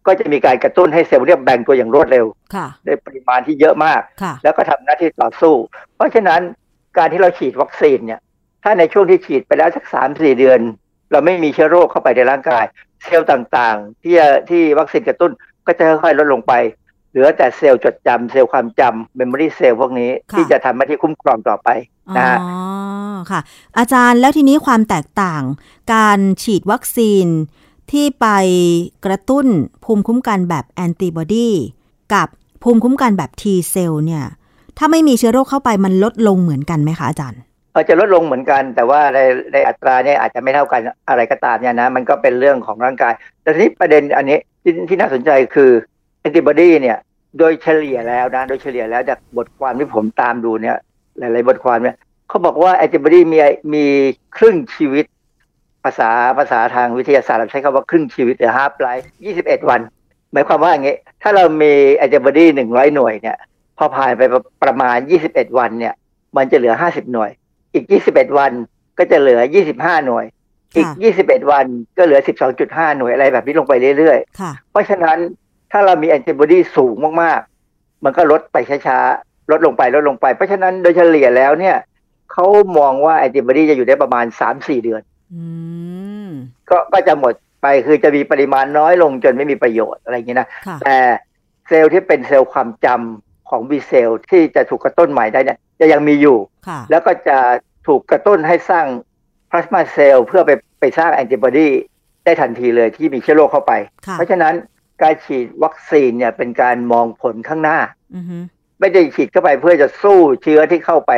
Speaker 7: ก็จะมีการกระตุ้นให้เซลล์เนี่ยแบ่งตัวอย่างรวดเร็ว
Speaker 1: ค่ะ
Speaker 7: ในปริมาณที่เยอะมาก
Speaker 1: ค่ะ
Speaker 7: แล้วก็ทำหน้าที่ต่อสู้ เพราะฉะนั้นการที่เราฉีดวัคซีนเนี่ย ถ้าในช่วงที่ฉีดไปแล้วสักสามสี่เดือน เราไม่มีเชื้อโรคเข้าไปในร่างกาย เซลล์ต่างๆ ที่ที่วัคซีนกระตุ้นก็จะค่อยๆลดลงไป เหลือแต่เซลล์จดจำเซลล์ความจำ memory cell พวกนี้
Speaker 1: ค่ะ
Speaker 7: ที่จะทำหน้าที่คุ้มครองต่อไป
Speaker 1: อ๋อ
Speaker 7: นะฮะ
Speaker 1: ค่ะ อาจารย์แล้วทีนี้ความแตกต่าง การฉีดวัคซีนที่ไปกระตุ้นภูมิคุ้มกันแบบแอนติบอดีกับภูมิคุ้มกันแบบ T เซลล์เนี่ย ถ้าไม่มีเชื้อโรคเข้าไปมันลดลงเหมือนกันไหมคะอาจารย์
Speaker 7: เราจะลดลงเหมือนกัน แต่ว่าในในอัตราเนี่ยอาจจะไม่เท่ากันอะไรก็ตามเนี่ยนะมันก็เป็นเรื่องของร่างกาย แต่ทีนี้ประเด็นอันนี้ที่ที่น่าสนใจคือแอนติบอดีเนี่ยโดยเฉลี่ยแล้วนะโดยเฉลี่ยแล้วจากบทความที่ผมตามดูเนี่ย หลาย ๆ บทความเนี่ยเขาบอกว่าแอนติบอดีมีมีครึ่งชีวิต ภาษาภาษาทางวิทยาศาสตร์ใช้คำว่าครึ่งชีวิตหรือ half-life 21วัน หมายความว่าอย่างงี้ ถ้าเรามีแอนติบอดี100หน่วยเนี่ย พอผ่านไปประมาณ21วันเนี่ย มันจะเหลือ50หน่วย อีก 21 วันก็จะเหลือ 25 หน่วย อีก 21 วันก็เหลือ 12.5 หน่วยอะไรแบบนี้ลงไปเรื่อย
Speaker 1: ค่ะ
Speaker 7: ๆเพราะฉะนั้นถ้าเรามีแอนติบอดีสูงมากๆ มันก็ลดไปช้าๆ ลดลงไปลดลงไป เพราะฉะนั้นโดยเฉลี่ยแล้วเนี่ยเขามองว่าแอนติบอดีจะอยู่ได้ประมาณ 3-4 เดือน
Speaker 1: อืม
Speaker 7: ก็ก็จะหมดไปคือจะมีปริมาณน้อยลงจนไม่มีประโยชน์อะไรอย่างนี้นะ
Speaker 1: ค่ะ
Speaker 7: แต่เซลล์ที่เป็นเซลล์ความจำของบีเซลล์ที่จะถูกกระตุ้นใหม่ได้เนี่ยจะยังมีอยู่
Speaker 1: ค่ะ
Speaker 7: แล้วก็จะ ถูกกระตุ้นให้สร้างพลาสมาเซลล์เพื่อไปไปสร้างแอนติบอดีได้ทันทีเลยที่มีเชื้อโรคเข้าไป
Speaker 1: ค่ะ
Speaker 7: เพราะฉะนั้นการฉีดวัคซีนเนี่ยเป็นการมองผลข้างหน้า
Speaker 1: อือฮึ
Speaker 7: ไม่ได้ฉีดเข้าไปเพื่อจะสู้เชื้อที่เข้าไป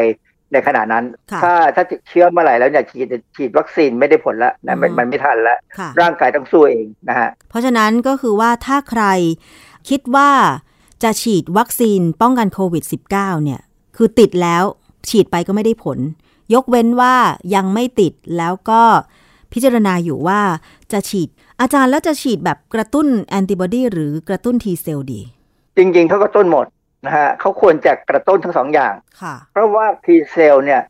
Speaker 7: ในขณะนั้น
Speaker 1: ค่ะ
Speaker 7: ถ้าถ้าติดเชื้อเมื่อไหร่แล้วเนี่ยฉีดฉีดวัคซีนไม่ได้ผลแล้วนะมัน
Speaker 1: อืม
Speaker 7: มันไม่ทันแล้ว
Speaker 1: ค่ะ
Speaker 7: ร่างกายต้องสู้เองนะฮะ
Speaker 1: เพราะฉะนั้นก็คือว่าถ้าใครคิดว่าจะฉีดวัคซีนป้องกันโควิด -19 เนี่ย คือติดแล้วฉีดไปก็ไม่ได้ผล ยกเว้นว่ายังไม่ติดแล้วก็พิจารณาอยู่ว่าจะฉีด อาจารย์แล้วจะฉีดแบบกระตุ้นแอนติบอดีหรือกระตุ้นทีเซลดี
Speaker 7: จริงๆเขาก็ต้นหมดนะฮะเขาควรจะกระตุ้นทั้งสองอย่าง
Speaker 1: ค่ะ
Speaker 7: เพราะว่า T เซลเนี่ย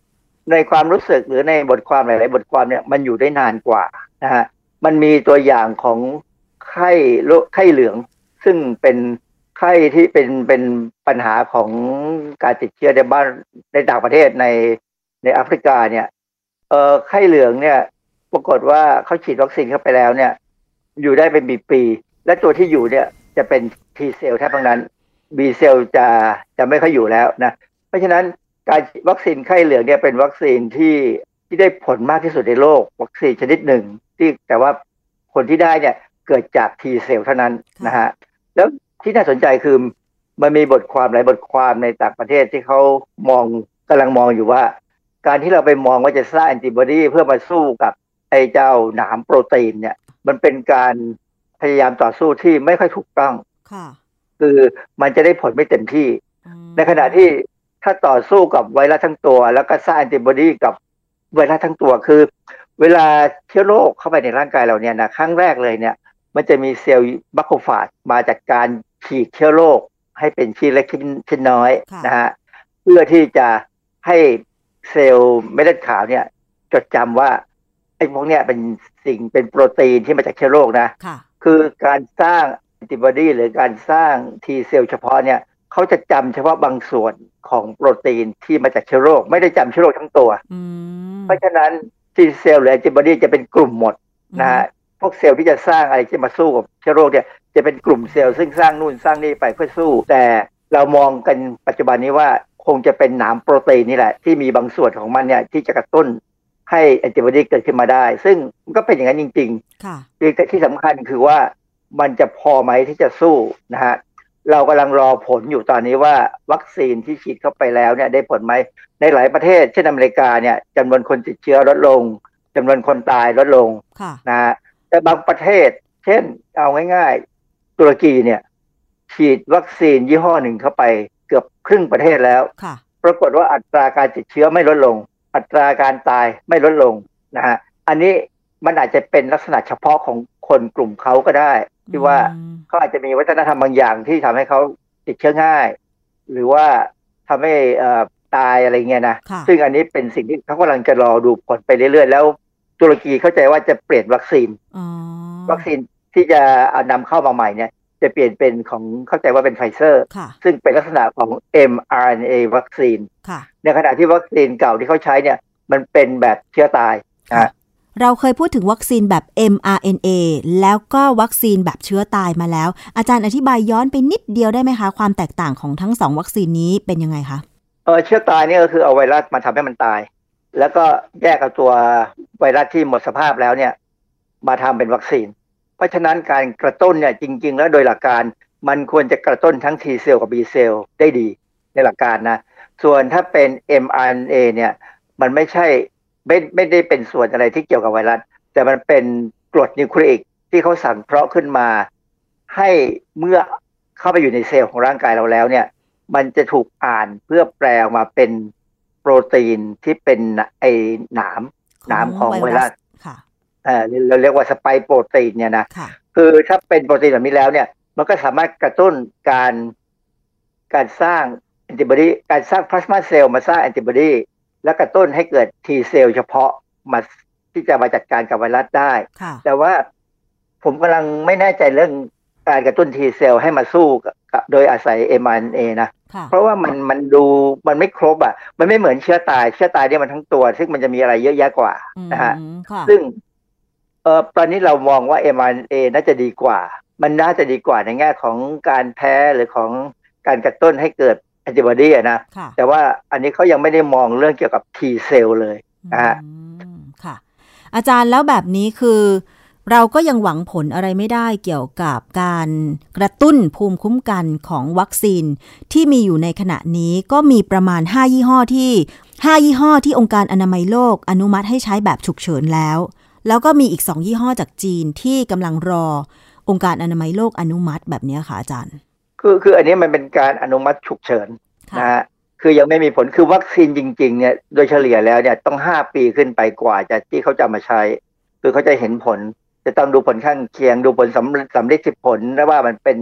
Speaker 7: ในความรู้สึกหรือในบทความหลาย ๆ บทความเนี่ยมันอยู่ได้นานกว่านะฮะมันมีตัวอย่างของไข้โรคไข้เหลือง ซึ่งเป็นไข้ที่เป็นเป็นปัญหาของการติดเชื้อในบ้านในต่างประเทศใน ในแอฟริกาเนี่ยเอ่อไข้เหลืองเนี่ยปรากฏว่าเขาฉีดวัคซีนเข้าไปแล้วเนี่ย อยู่ได้เป็นปีๆและตัวที่อยู่เนี่ยจะเป็น T เซลแทบทั้งนั้น B เซลจะจะไม่ค่อยอยู่แล้วนะเพราะฉะนั้นการฉีดวัคซีนไข้เหลืองเนี่ยเป็นวัคซีนที่ที่ได้ผลมากที่สุดในโลก วัคซีนชนิดหนึ่ง ที่แต่ว่าผลที่ได้เนี่ยเกิดจาก T เซลเท่านั้นนะฮะแล้วที่น่าสนใจคือมันมีบทความหลายบทความในต่างประเทศที่เขามองกำลังมองอยู่ว่า การที่เราไปมองว่าจะสร้างแอนติบอดีเพื่อมาสู้กับไอ้เจ้าหนามโปรตีนเนี่ย มันเป็นการพยายามต่อสู้ที่ไม่ค่อยถูกต้อง
Speaker 1: ค่ะ
Speaker 7: คือมันจะได้ผลไม่เต็มที่
Speaker 1: อืม
Speaker 7: ในขณะที่ถ้าต่อสู้กับไวรัสทั้งตัว แล้วก็สร้างแอนติบอดีกับไวรัสทั้งตัวคือ เวลาเชื้อโรคเข้าไปในร่างกายเราเนี่ยนะครั้งแรกเลยเนี่ย มันจะมีเซลล์บัคโคฟาจมาจากการฉีดเชื้อโรคให้เป็นชิ้นเล็กชิ้นชิ้นน้อย
Speaker 1: ค่ะ
Speaker 7: นะฮะเพื่อที่จะให้ เซลล์เม็ดเลือดขาวเนี่ย จดจำว่าไอ้พวกเนี้ยเป็นสิ่งเป็นโปรตีนที่มาจากเชื้อโรคนะ
Speaker 1: ค่ะ
Speaker 7: คือการสร้างแอนติบอดีหรือการสร้าง T เซลล์เฉพาะเนี่ยเขาจะจำเฉพาะบางส่วนของโปรตีนที่มาจากเชื้อโรค ไม่ได้จำเชื้อโรคทั้งตัว
Speaker 1: อืม
Speaker 7: เพราะฉะนั้น T เซลล์หรือแอนติบอดีจะเป็นกลุ่มหมดนะฮะพวกเซลล์ที่จะสร้างอะไรที่มาสู้กับเชื้อโรคเนี่ยจะเป็นกลุ่มเซลล์ซึ่งสร้างนู่นสร้างนี่ไปเพื่อสู้ แต่เรามองกันปัจจุบันนี้ว่า คงจะเป็นหนามโปรตีนนี่แหละ ที่มีบางส่วนของมันเนี่ยที่จะกระตุ้นให้แอนติบอดีเกิดขึ้นมาได้ ซึ่งมันก็เป็นอย่างนั้นจริงๆ
Speaker 1: ค่ะ
Speaker 7: ที่ที่สำคัญคือว่ามันจะพอไหมที่จะสู้นะฮะเรากำลังรอผลอยู่ตอนนี้ว่าวัคซีนที่ฉีดเข้าไปแล้วเนี่ยได้ผลไหมในหลายประเทศเช่นอเมริกาเนี่ยจำนวนคนติดเชื้อลดลงจำนวนคนตายลดลง
Speaker 1: ค่ะ
Speaker 7: นะฮะแต่บางประเทศ เช่นเอาง่าย ๆ ตุรกีเนี่ย ฉีดวัคซีนยี่ห้อหนึ่งเข้าไป เกือบครึ่งประเทศแล้ว
Speaker 1: ค่ะ
Speaker 7: ปรากฏว่าอัตราการติดเชื้อไม่ลดลง อัตราการตายไม่ลดลงนะฮะอันนี้มันอาจจะเป็นลักษณะเฉพาะของคนกลุ่มเขาก็ได้ ที่ว่า
Speaker 1: อืม
Speaker 7: เขาอาจจะมีวัฒนธรรมบางอย่างที่ทำให้เขาติดเชื้อง่าย หรือว่าทำให้เอ่อตายอะไรเงี้ยนะ
Speaker 1: ค่ะ
Speaker 7: ซึ่งอันนี้เป็นสิ่งที่เขากำลังจะรอดูผลไปเรื่อยๆ แล้วตุรกีเข้าใจว่าจะเปลี่ยนวัคซีน
Speaker 1: อ๋อ
Speaker 7: วัคซีนที่จะเอานำเข้ามาใหม่เนี่ย จะเปลี่ยนเป็นของเข้าใจว่าเป็นไฟเซอร์
Speaker 1: ค่ะ
Speaker 7: ซึ่งเป็นลักษณะของ mRNA วัคซีน
Speaker 1: ค่ะ
Speaker 7: ในขณะที่วัคซีนเก่าที่เขาใช้เนี่ย มันเป็นแบบเชื้อตายนะฮะ
Speaker 1: เราเคยพูดถึงวัคซีนแบบ mRNA แล้วก็วัคซีนแบบเชื้อตายมาแล้ว อาจารย์อธิบายย้อนไปนิดเดียวได้ไหมคะ ความแตกต่างของทั้งสองวัคซีนนี้เป็นยังไงคะ
Speaker 7: เออเชื้อตายเนี่ยก็คือเอาไวรัสมาทำให้มันตาย แล้วก็แยกเอาตัวไวรัสที่หมดสภาพแล้วเนี่ย มาทำเป็นวัคซีน เพราะฉะนั้นการกระตุ้นเนี่ยจริง ๆ แล้วโดยหลักการมันควรจะกระตุ้นทั้ง T cell กับ B cell ได้ดีในหลักการนะ ส่วนถ้าเป็น mRNA เนี่ยมันไม่ใช่ไม่ไม่ได้เป็นส่วนอะไรที่เกี่ยวกับไวรัส แต่มันเป็นกรดนิวคลีอิกที่เขาสั่งเคราะห์ขึ้นมา ให้เมื่อเข้าไปอยู่ในเซลล์ของร่างกายเราแล้วเนี่ย มันจะถูกอ่านเพื่อแปลออกมาเป็นโปรตีนที่เป็นไอหนามหนามของไวรัส
Speaker 1: ค่ะ
Speaker 7: เอ่อเราเรียกว่าสไปโปรตีนเนี่ยนะ
Speaker 1: ค่ะ
Speaker 7: คือถ้าเป็นโปรตีนแบบนี้แล้วเนี่ย มันก็สามารถกระตุ้นการการสร้างแอนติบอดีการสร้างพลาสมาเซลล์มาสร้างแอนติบอดีและกระตุ้นให้เกิด T เซลล์เฉพาะมาที่จะมาจัดการกับไวรัสได้
Speaker 1: ค่ะ
Speaker 7: แต่ว่าผมกำลังไม่แน่ใจเรื่องการกระตุ้น T เซลล์ให้มาสู้กับกับโดยอาศัย mRNA นะ
Speaker 1: ค่ะ
Speaker 7: เพราะว่ามันมันดูมันไม่ครบอะ มันไม่เหมือนเชื้อตาย เชื้อตายเนี่ยมันทั้งตัว ซึ่งมันจะมีอะไรเยอะแยะกว่านะฮะ
Speaker 1: อืมค่ะ
Speaker 7: ซึ่ง เออตอนนี้เรามองว่า mRNA น่าจะดีกว่า มันน่าจะดีกว่าในแง่ของการแพ้หรือของการกระตุ้นให้เกิดแอนติบอดีอะนะ
Speaker 1: ค่ะ
Speaker 7: แต่ว่าอันนี้เขายังไม่ได้มองเรื่องเกี่ยวกับ T เซลล์เลยนะฮะ
Speaker 1: อืมค่ะ อาจารย์แล้วแบบนี้คือ เราก็ยังหวังผลอะไรไม่ได้เกี่ยวกับการกระตุ้นภูมิคุ้มกันของวัคซีน ที่มีอยู่ในขณะนี้ก็มีประมาณ 5 ยี่ห้อที่ 5 ยี่ห้อที่องค์การอนามัยโลกอนุมัติให้ใช้แบบฉุกเฉินแล้ว แล้วก็มีอีก 2 ยี่ห้อจากจีนที่กำลังรอ องค์การอนามัยโลกอนุมัติแบบเนี้ยค่ะอาจารย์
Speaker 7: คือคืออันนี้มันเป็นการอนุมัติฉุกเฉิน
Speaker 1: ค่ะ
Speaker 7: นะฮะคือยังไม่มีผลคือวัคซีนจริง ๆ เนี่ยโดยเฉลี่ยแล้วเนี่ยต้องห้าปีขึ้นไปกว่าจะที่เขาจะมาใช้ คือเขาจะเห็นผล จะต้องดูผลข้างเคียง ดูผลสำสัมฤทธิผลแล้วว่ามันเป็น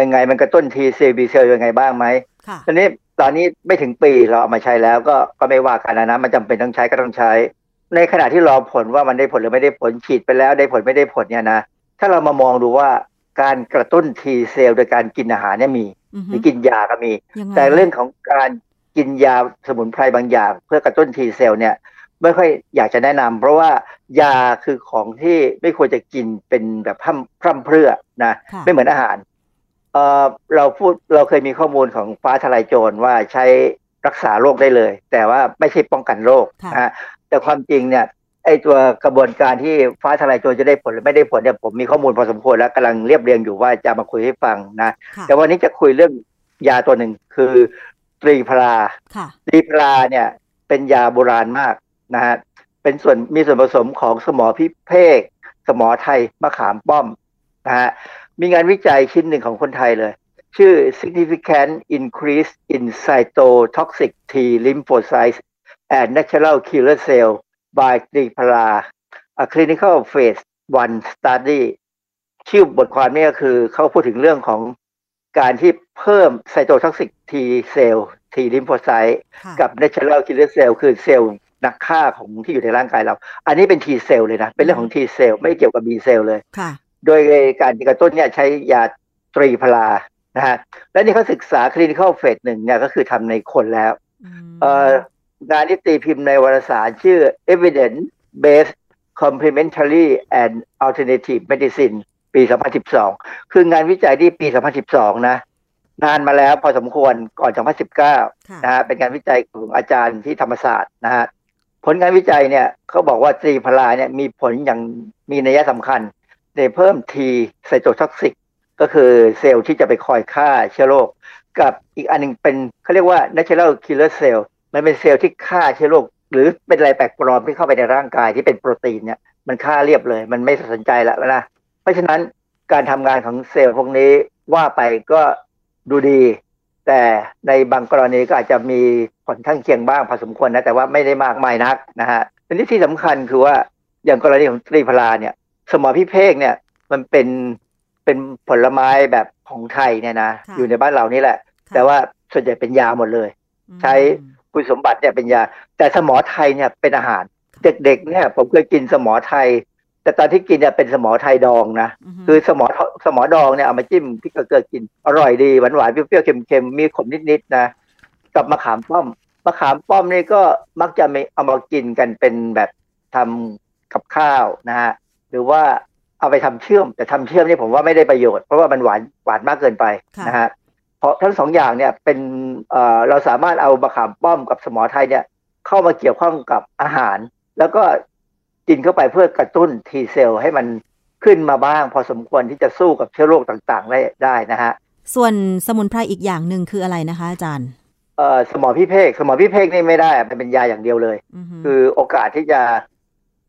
Speaker 7: ยังไงมันกระตุ้น T cell B cell ยังไงบ้างไหม
Speaker 1: ค่ะ
Speaker 7: ตอนนี้ตอนนี้ไม่ถึงปีเราเอามาใช้แล้วก็ก็ไม่ว่ากันนะนะมันจำเป็นต้องใช้ก็ต้องใช้ ในขณะที่รอผลว่ามันได้ผลหรือไม่ได้ผลฉีดไปแล้ว ได้ผลไม่ได้ผลเนี่ยนะถ้าเรามามองดูว่าการกระตุ้น T cell โดยการกินอาหารเนี่ยมี
Speaker 1: อือ
Speaker 7: ห
Speaker 1: ฮึ
Speaker 7: รือกินยาก็มี
Speaker 1: ยังไง
Speaker 7: แต่เรื่องของการกินยาสมุนไพรบางอย่าง เพื่อกระตุ้น T cell เนี่ยไม่ค่อยอยากจะแนะนำเพราะว่ายาคือของที่ไม่ควรจะกินเป็นแบบพร่ำพร่ำเพรื่อนะ
Speaker 1: ค่ะ
Speaker 7: ไม่เหมือนอาหารเออเราพูดเราเคยมีข้อมูลของฟ้าทลายโจรว่าใช้รักษาโรคได้เลย แต่ว่าไม่ใช่ป้องกันโรค
Speaker 1: ค่ะ
Speaker 7: นะฮะ แต่ความจริงเนี่ยไอตัวกระบวนการที่ฟ้าทลายโจรจะได้ผลหรือไม่ได้ผลเนี่ยผมมีข้อมูลพอสมควรแล้วกำลังเรียบเรียงอยู่ว่าจะมาคุยให้ฟังนะ
Speaker 1: ค่ะ
Speaker 7: แต่วันนี้จะคุยเรื่องยาตัวหนึ่งคือตรีพรา
Speaker 1: ค่ะ
Speaker 7: ตรีพราเนี่ยเป็นยาโบราณมากนะฮะเป็นส่วนมีส่วนผสมของสมอพิเภกสมอไทยมะขามป้อมนะฮะมีงานวิจัยชิ้นหนึ่งของคนไทยเลย ชื่อ significant increase in cytotoxic T lymphocytes and natural killer cell by ตรีผลา a clinical phase 1 study ชื่อบทความนี้ก็คือเขาพูดถึงเรื่องของการที่เพิ่มไซโตท็อกซิก T เซลล์ T ลิมโฟไซต์
Speaker 1: ค่ะ
Speaker 7: กับ natural killer cell คือเซลล์นักฆ่าของที่อยู่ในร่างกายเรา อันนี้เป็น T เซลล์เลยนะ เป็นเรื่องของ T เซลล์ไม่เกี่ยวกับ B เซลล์เลย
Speaker 1: ค่ะ
Speaker 7: โดยการกระตุ้นเนี่ยใช้ยาตรีพลานะฮะและนี่เขาศึกษา clinical phase หนึ่งเนี่ยก็คือทำในคนแล้ว
Speaker 1: อืม
Speaker 7: เอ่อ งานที่ตีพิมพ์ในวารสารชื่อ evidence based complementary and alternative medicine ปี 2012 คืองานวิจัยที่ปี 2012 นะ นานมาแล้วพอสมควรก่อน 2019
Speaker 1: ค่ะ
Speaker 7: นะฮะ เป็นงานวิจัยของอาจารย์ที่ธรรมศาสตร์นะฮะ ผลงานวิจัยเนี่ยเขาบอกว่าตรีผลาเนี่ยมีผลอย่างมีนัยสำคัญในเพิ่ม T ไซโตท็อกซิกก็คือเซลล์ที่จะไปคอยฆ่าเชื้อโรคกับอีกอันหนึงเป็นเขาเรียกว่า natural killer cell มันเป็นเซลล์ที่ฆ่าเชื้อโรคหรือเป็นอะไรแปลกปลอมที่เข้าไปในร่างกายที่เป็นโปรตีนเนี่ยมันฆ่าเรียบเลย มันไม่สนใจแล้วนะเพราะฉะนั้นการทำงานของเซลล์พวกนี้ว่าไปก็ดูดี แต่ในบางกรณีก็อาจจะมีผลข้างเคียงบ้างพอสมควรนะแต่ว่าไม่ได้มากมายนักนะฮะทีนี้ที่สำคัญคือว่าอย่างกรณีของตรีพลาเนี่ย สมอพิเภกเนี่ยมันเป็นเป็นผลไม้แบบของไทยเนี่ยนะ
Speaker 1: ค่ะ
Speaker 7: อยู่ในบ้านเรานี่แหละ
Speaker 1: ค่ะ
Speaker 7: แต่ว่าส่วนใหญ่เป็นยาหมดเลย ใช้
Speaker 1: อืม
Speaker 7: คุณสมบัติเนี่ยเป็นยา แต่สมอไทยเนี่ยเป็นอาหาร เด็กๆเนี่ย ผมเคยกินสมอไทย แต่ตอนที่กินเนี่ยเป็นสมอไทยดองนะ
Speaker 1: ฮึ
Speaker 7: คือสมอสมอดองเนี่ยเอามาจิ้มพริกเกลือกินอร่อยดีหวานหวานๆเปรี้ยวๆเค็มๆมีขมนิดๆนะกับมะขามป้อมมะขามป้อมนี่ก็มักจะไม่เอามากินกันเป็นแบบทำกับข้าวนะฮะหรือว่าเอาไปทำเชื่อม แต่ทำเชื่อมนี่ผมว่าไม่ได้ประโยชน์เพราะว่ามันหวานหวานมากเกินไป
Speaker 1: ค่ะ
Speaker 7: นะฮะเพราะ ทั้งสองอย่างเนี่ยเป็นเอ่อเราสามารถเอามะขามป้อมกับสมอไทยเนี่ยเข้ามาเกี่ยวข้องกับอาหาร แล้วก็กินเข้าไปเพื่อกระตุ้น T cell ให้มันขึ้นมาบ้าง พอสมควรที่จะสู้กับเชื้อโรคต่างๆได้ได้นะฮะ
Speaker 1: ส่วนสมุนไพรอีกอย่างหนึ่งคืออะไรนะคะอาจารย์
Speaker 7: เอ่อสมอพิเภกสมอพิเภกนี่ไม่ได้มันเป็นยาอย่างเดียวเลย คือโอกาสที่จะ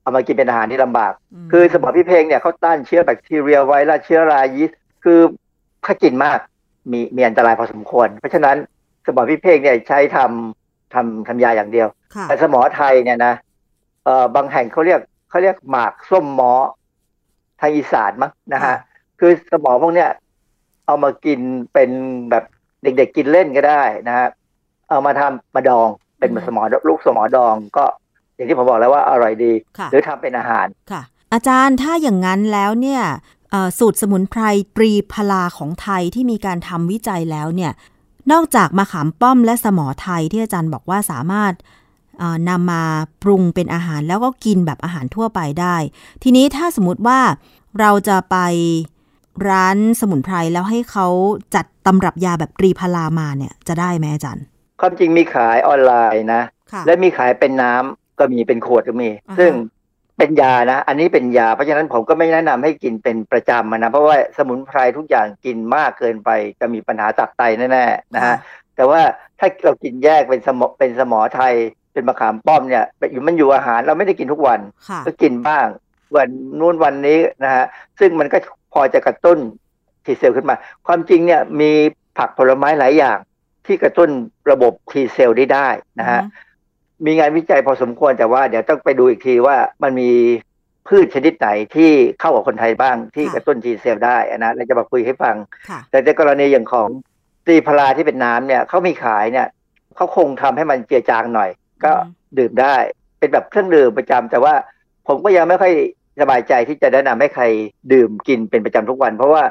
Speaker 7: เอามากินเป็นอาหารที่ลำบาก คือสมอพิเภกเนี่ยเขาต้านเชื้อแบคทีเรียไวรัสเชื้อรายีสต์คือถ้ากินมาก มีมีอันตรายพอสมควร เพราะฉะนั้นสมอพิเภกเนี่ยใช้ทำทำทำยาอย่างเดียว
Speaker 1: ค่ะ
Speaker 7: แต่สมอไทยเนี่ยนะเอ่อบางแห่งเขาเรียกเขาเรียกหมากส้มหมอทางอีสานมั้งนะฮะคือสมอพวกเนี้ยเอามากินเป็นแบบเด็กๆกินเล่นก็ได้นะฮะเอามาทำมาดองเป็น
Speaker 1: อืม
Speaker 7: สมอลูกสมอดองก็อย่างที่ผมบอกแล้วว่าอร่อยดี
Speaker 1: ค่ะ
Speaker 7: หรือทำเป็นอาหาร
Speaker 1: ค่ะ อาจารย์ถ้าอย่างนั้นแล้วเนี่ยเอ่อ สูตรสมุนไพรตรีพลาของไทยที่มีการทำวิจัยแล้วเนี่ยนอกจากมะขามป้อมและสมอไทยที่อาจารย์บอกว่าสามารถเอ่อนำมาปรุงเป็นอาหารแล้วก็กินแบบอาหารทั่วไปได้ ทีนี้ถ้าสมมติว่าเราจะไปร้านสมุนไพรแล้วให้เขาจัดตำรับยาแบบตรีพลามาเนี่ยจะได้ไหมอาจารย์
Speaker 7: ความจริงมีขายออนไลน์นะ
Speaker 1: ค่ะ
Speaker 7: และมีขายเป็นน้ำก็มีเป็นขวดก็มี
Speaker 1: อ่าฮะ
Speaker 7: ซึ่ง เป็นยานะ อันนี้เป็นยา เพราะฉะนั้นผมก็ไม่แนะนำให้กินเป็นประจำอะนะ เพราะว่าสมุนไพรทุกอย่างกินมากเกินไปจะมีปัญหาตับไตแน่ๆนะฮะ แต่ว่าถ้าเรากินแยกเป็นสมอเป็นสมอไทย เป็นมะขามป้อมเนี่ยอยู่มันอยู่อาหารเราไม่ได้กินทุกวัน
Speaker 1: ค่ะ
Speaker 7: ก็กินบ้าง วันนู้นวันนี้นะฮะ ซึ่งมันก็พอจะกระตุ้นทีเซลขึ้นมา ความจริงเนี่ยมีผักผลไม้หลายอย่างที่กระตุ้นระบบทีเซลได้ได้นะฮะ มีงานวิจัยพอสมควรแต่ว่าเดี๋ยวต้องไปดูอีกทีว่ามันมีพืชชนิดไหนที่เข้ากับคนไทยบ้างที่
Speaker 1: ค่ะ
Speaker 7: กระตุ้นทีเซลได้อะนะเราจะมาคุยให้ฟัง
Speaker 1: ค่ะ
Speaker 7: แต่ในกรณีอย่างของตรีพลาที่เป็นน้ำเนี่ยเขามีขายเนี่ยเขาคงทำให้มันเจือจางหน่อย ก็
Speaker 1: อืม
Speaker 7: ดื่มได้ เป็นแบบเครื่องดื่มประจำแต่ว่าผมก็ยังไม่ค่อยสบายใจที่จะแนะนำให้ใครดื่มกินเป็นประจำทุกวัน เพราะว่า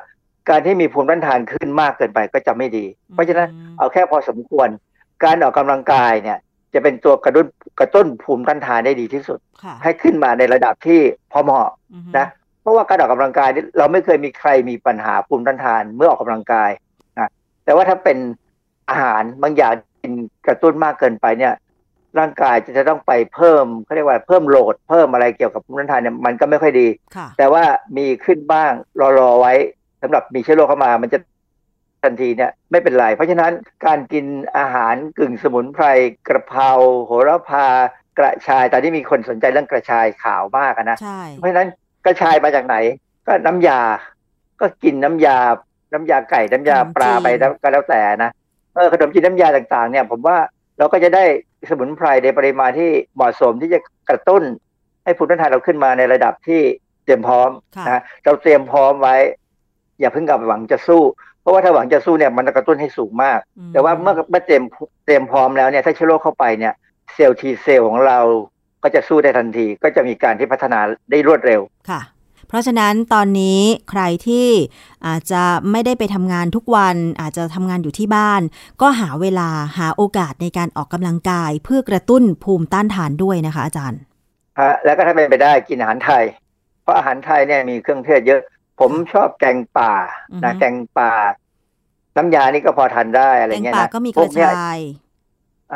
Speaker 7: การที่มีภูมิต้านทานขึ้นมากเกินไปก็จะไม่ดี เพราะฉะนั้น
Speaker 1: อืม
Speaker 7: เอาแค่พอสมควร การออกกำลังกายเนี่ย จะเป็นตัวกระตุ้นกระตุ้นภูมิต้านทานได้ดีที่สุด
Speaker 1: ค่ะ
Speaker 7: ให้ขึ้นมาในระดับที่พอเหมาะ
Speaker 1: อือฮึ
Speaker 7: นะเพราะว่าการออกกำลังกายนี่เราไม่เคยมีใครมีปัญหาภูมิต้านทานเมื่อออกกำลังกายนะแต่ว่าถ้าเป็นอาหารบางอย่างกินกระตุ้นมากเกินไปเนี่ย ร่างกายจะจะต้องไปเพิ่มเขาเรียกว่าเพิ่มโหลด เพิ่มอะไรเกี่ยวกับภูมิต้านทานเนี่ยมันก็ไม่ค่อยดี
Speaker 1: ค่ะ
Speaker 7: แต่ว่ามีขึ้นบ้างรอรอไว้สำหรับมีเชื้อโรคเข้ามา มันจะ ทันทีเนี่ยไม่เป็นไร เพราะฉะนั้นการกินอาหารกึ่งสมุนไพรกระเพราโหระพากระชายตอนนี้มีคนสนใจเรื่องกระชายขาวมากอะนะ
Speaker 1: ใช่
Speaker 7: เพราะฉะนั้นกระชายมาจากไหน ก็น้ำยา ก็กินน้ำยา น้ำยาไก่น้ำยาปลาไปแล้วก็แล้วแต่นะเออขนมจีนน้ำยาต่างๆ เนี่ย ผมว่าเราก็จะได้สมุนไพรในปริมาณที่เหมาะสมที่จะกระตุ้น ให้ภูมิต้านทานเราขึ้นมาในระดับที่เตรียมพร้อม
Speaker 1: ค่ะ
Speaker 7: นะเราเตรียมพร้อมไว้ อย่าเพิ่งกลับหวังจะสู้เพ ราะว่าถ้าหวังจะสู้เนี่ยมันจะกระตุ้นให้สูงมาก
Speaker 1: อืม
Speaker 7: แต่ว่าเมื่อเมื่อเตรียมเตรียมพร้อมแล้วเนี่ยถ้าเชื้อโรคเข้าไปเนี่ยเซลล์ทีเซลล์ของเราก็จะสู้ได้ทันที ก็จะมีการที่พัฒนาได้รวดเร็ว
Speaker 1: ค่ะ เพราะฉะนั้นตอนนี้ใครที่อาจจะไม่ได้ไปทำงานทุกวัน อาจจะทำงานอยู่ที่บ้าน ก็หาเวลาหาโอกาสในการออกกำลังกาย เพื่อกระตุ้นภูมิต้านทานด้วยนะคะอาจารย์
Speaker 7: ฮะแล้วก็ถ้าเป็นไปได้กินอาหารไทย เพราะอาหารไทยเนี่ยมีเครื่องเทศเยอะ ผมชอบแกงป่า
Speaker 1: อือ
Speaker 7: นะ
Speaker 1: ฮึ
Speaker 7: แกงป่า น้ำยานี่ก็พอทานได้อะไร
Speaker 1: แกง
Speaker 7: เงี้ย
Speaker 1: ป่า
Speaker 7: นะ
Speaker 1: ก็มีก
Speaker 7: พว
Speaker 1: ระ
Speaker 7: เนี้ย
Speaker 1: ชาย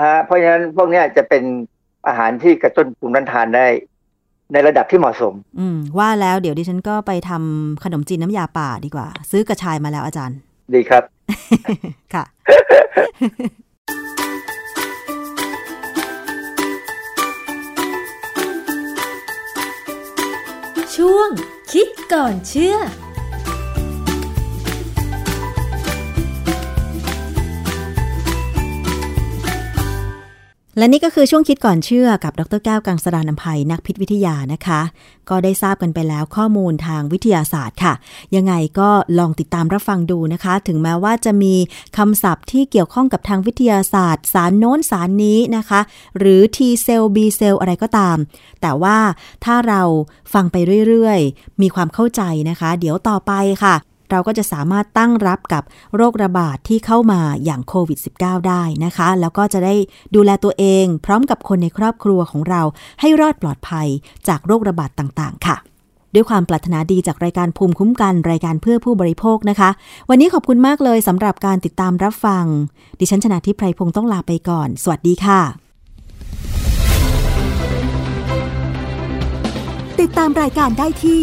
Speaker 7: ฮะเพราะฉะนั้นพวกเนี้ยจะเป็นอาหารที่กระตุ้นภูมิต้านทานได้ ในระดับที่เหมาะสม
Speaker 1: อืม ว่าแล้วเดี๋ยวดิฉันก็ไปทำขนมจีนน้ำยาป่าดีกว่า ซื้อกระชายมาแล้วอาจารย์
Speaker 7: ดีครับ
Speaker 1: ค่ะ
Speaker 6: ช่วง คิดก่อนเชื่อ
Speaker 1: และนี่ก็คือช่วงคิดก่อนเชื่อกับดรแก้วกังสดานนภัยนักพิษวิทยานะคะ ก็ได้ทราบกันไปแล้วข้อมูลทางวิทยาศาสตร์ค่ะ ยังไงก็ลองติดตามรับฟังดูนะคะ ถึงแม้ว่าจะมีคำศัพท์ที่เกี่ยวข้องกับทางวิทยาศาสตร์ สารโน้นสารนี้นะคะ หรือ T เซล B เซลอะไรก็ตาม แต่ว่าถ้าเราฟังไปเรื่อยๆ มีความเข้าใจนะคะ เดี๋ยวต่อไปค่ะ เราก็จะสามารถตั้งรับกับโรคระบาดที่เข้ามาอย่างโควิด -19 ได้นะคะ แล้วก็จะได้ดูแลตัวเองพร้อมกับคนในครอบครัวของเราให้รอดปลอดภัยจากโรคระบาดต่างๆ ค่ะด้วยความปรารถนาดีจากรายการภูมิคุ้มกันรายการเพื่อผู้บริโภคนะคะ วันนี้ขอบคุณมากเลยสำหรับการติดตามรับฟัง ดิฉันชนะทิพไพรพงศ์ต้องลาไปก่อน สวัสดีค่ะ
Speaker 8: ติดตามรายการได้ที่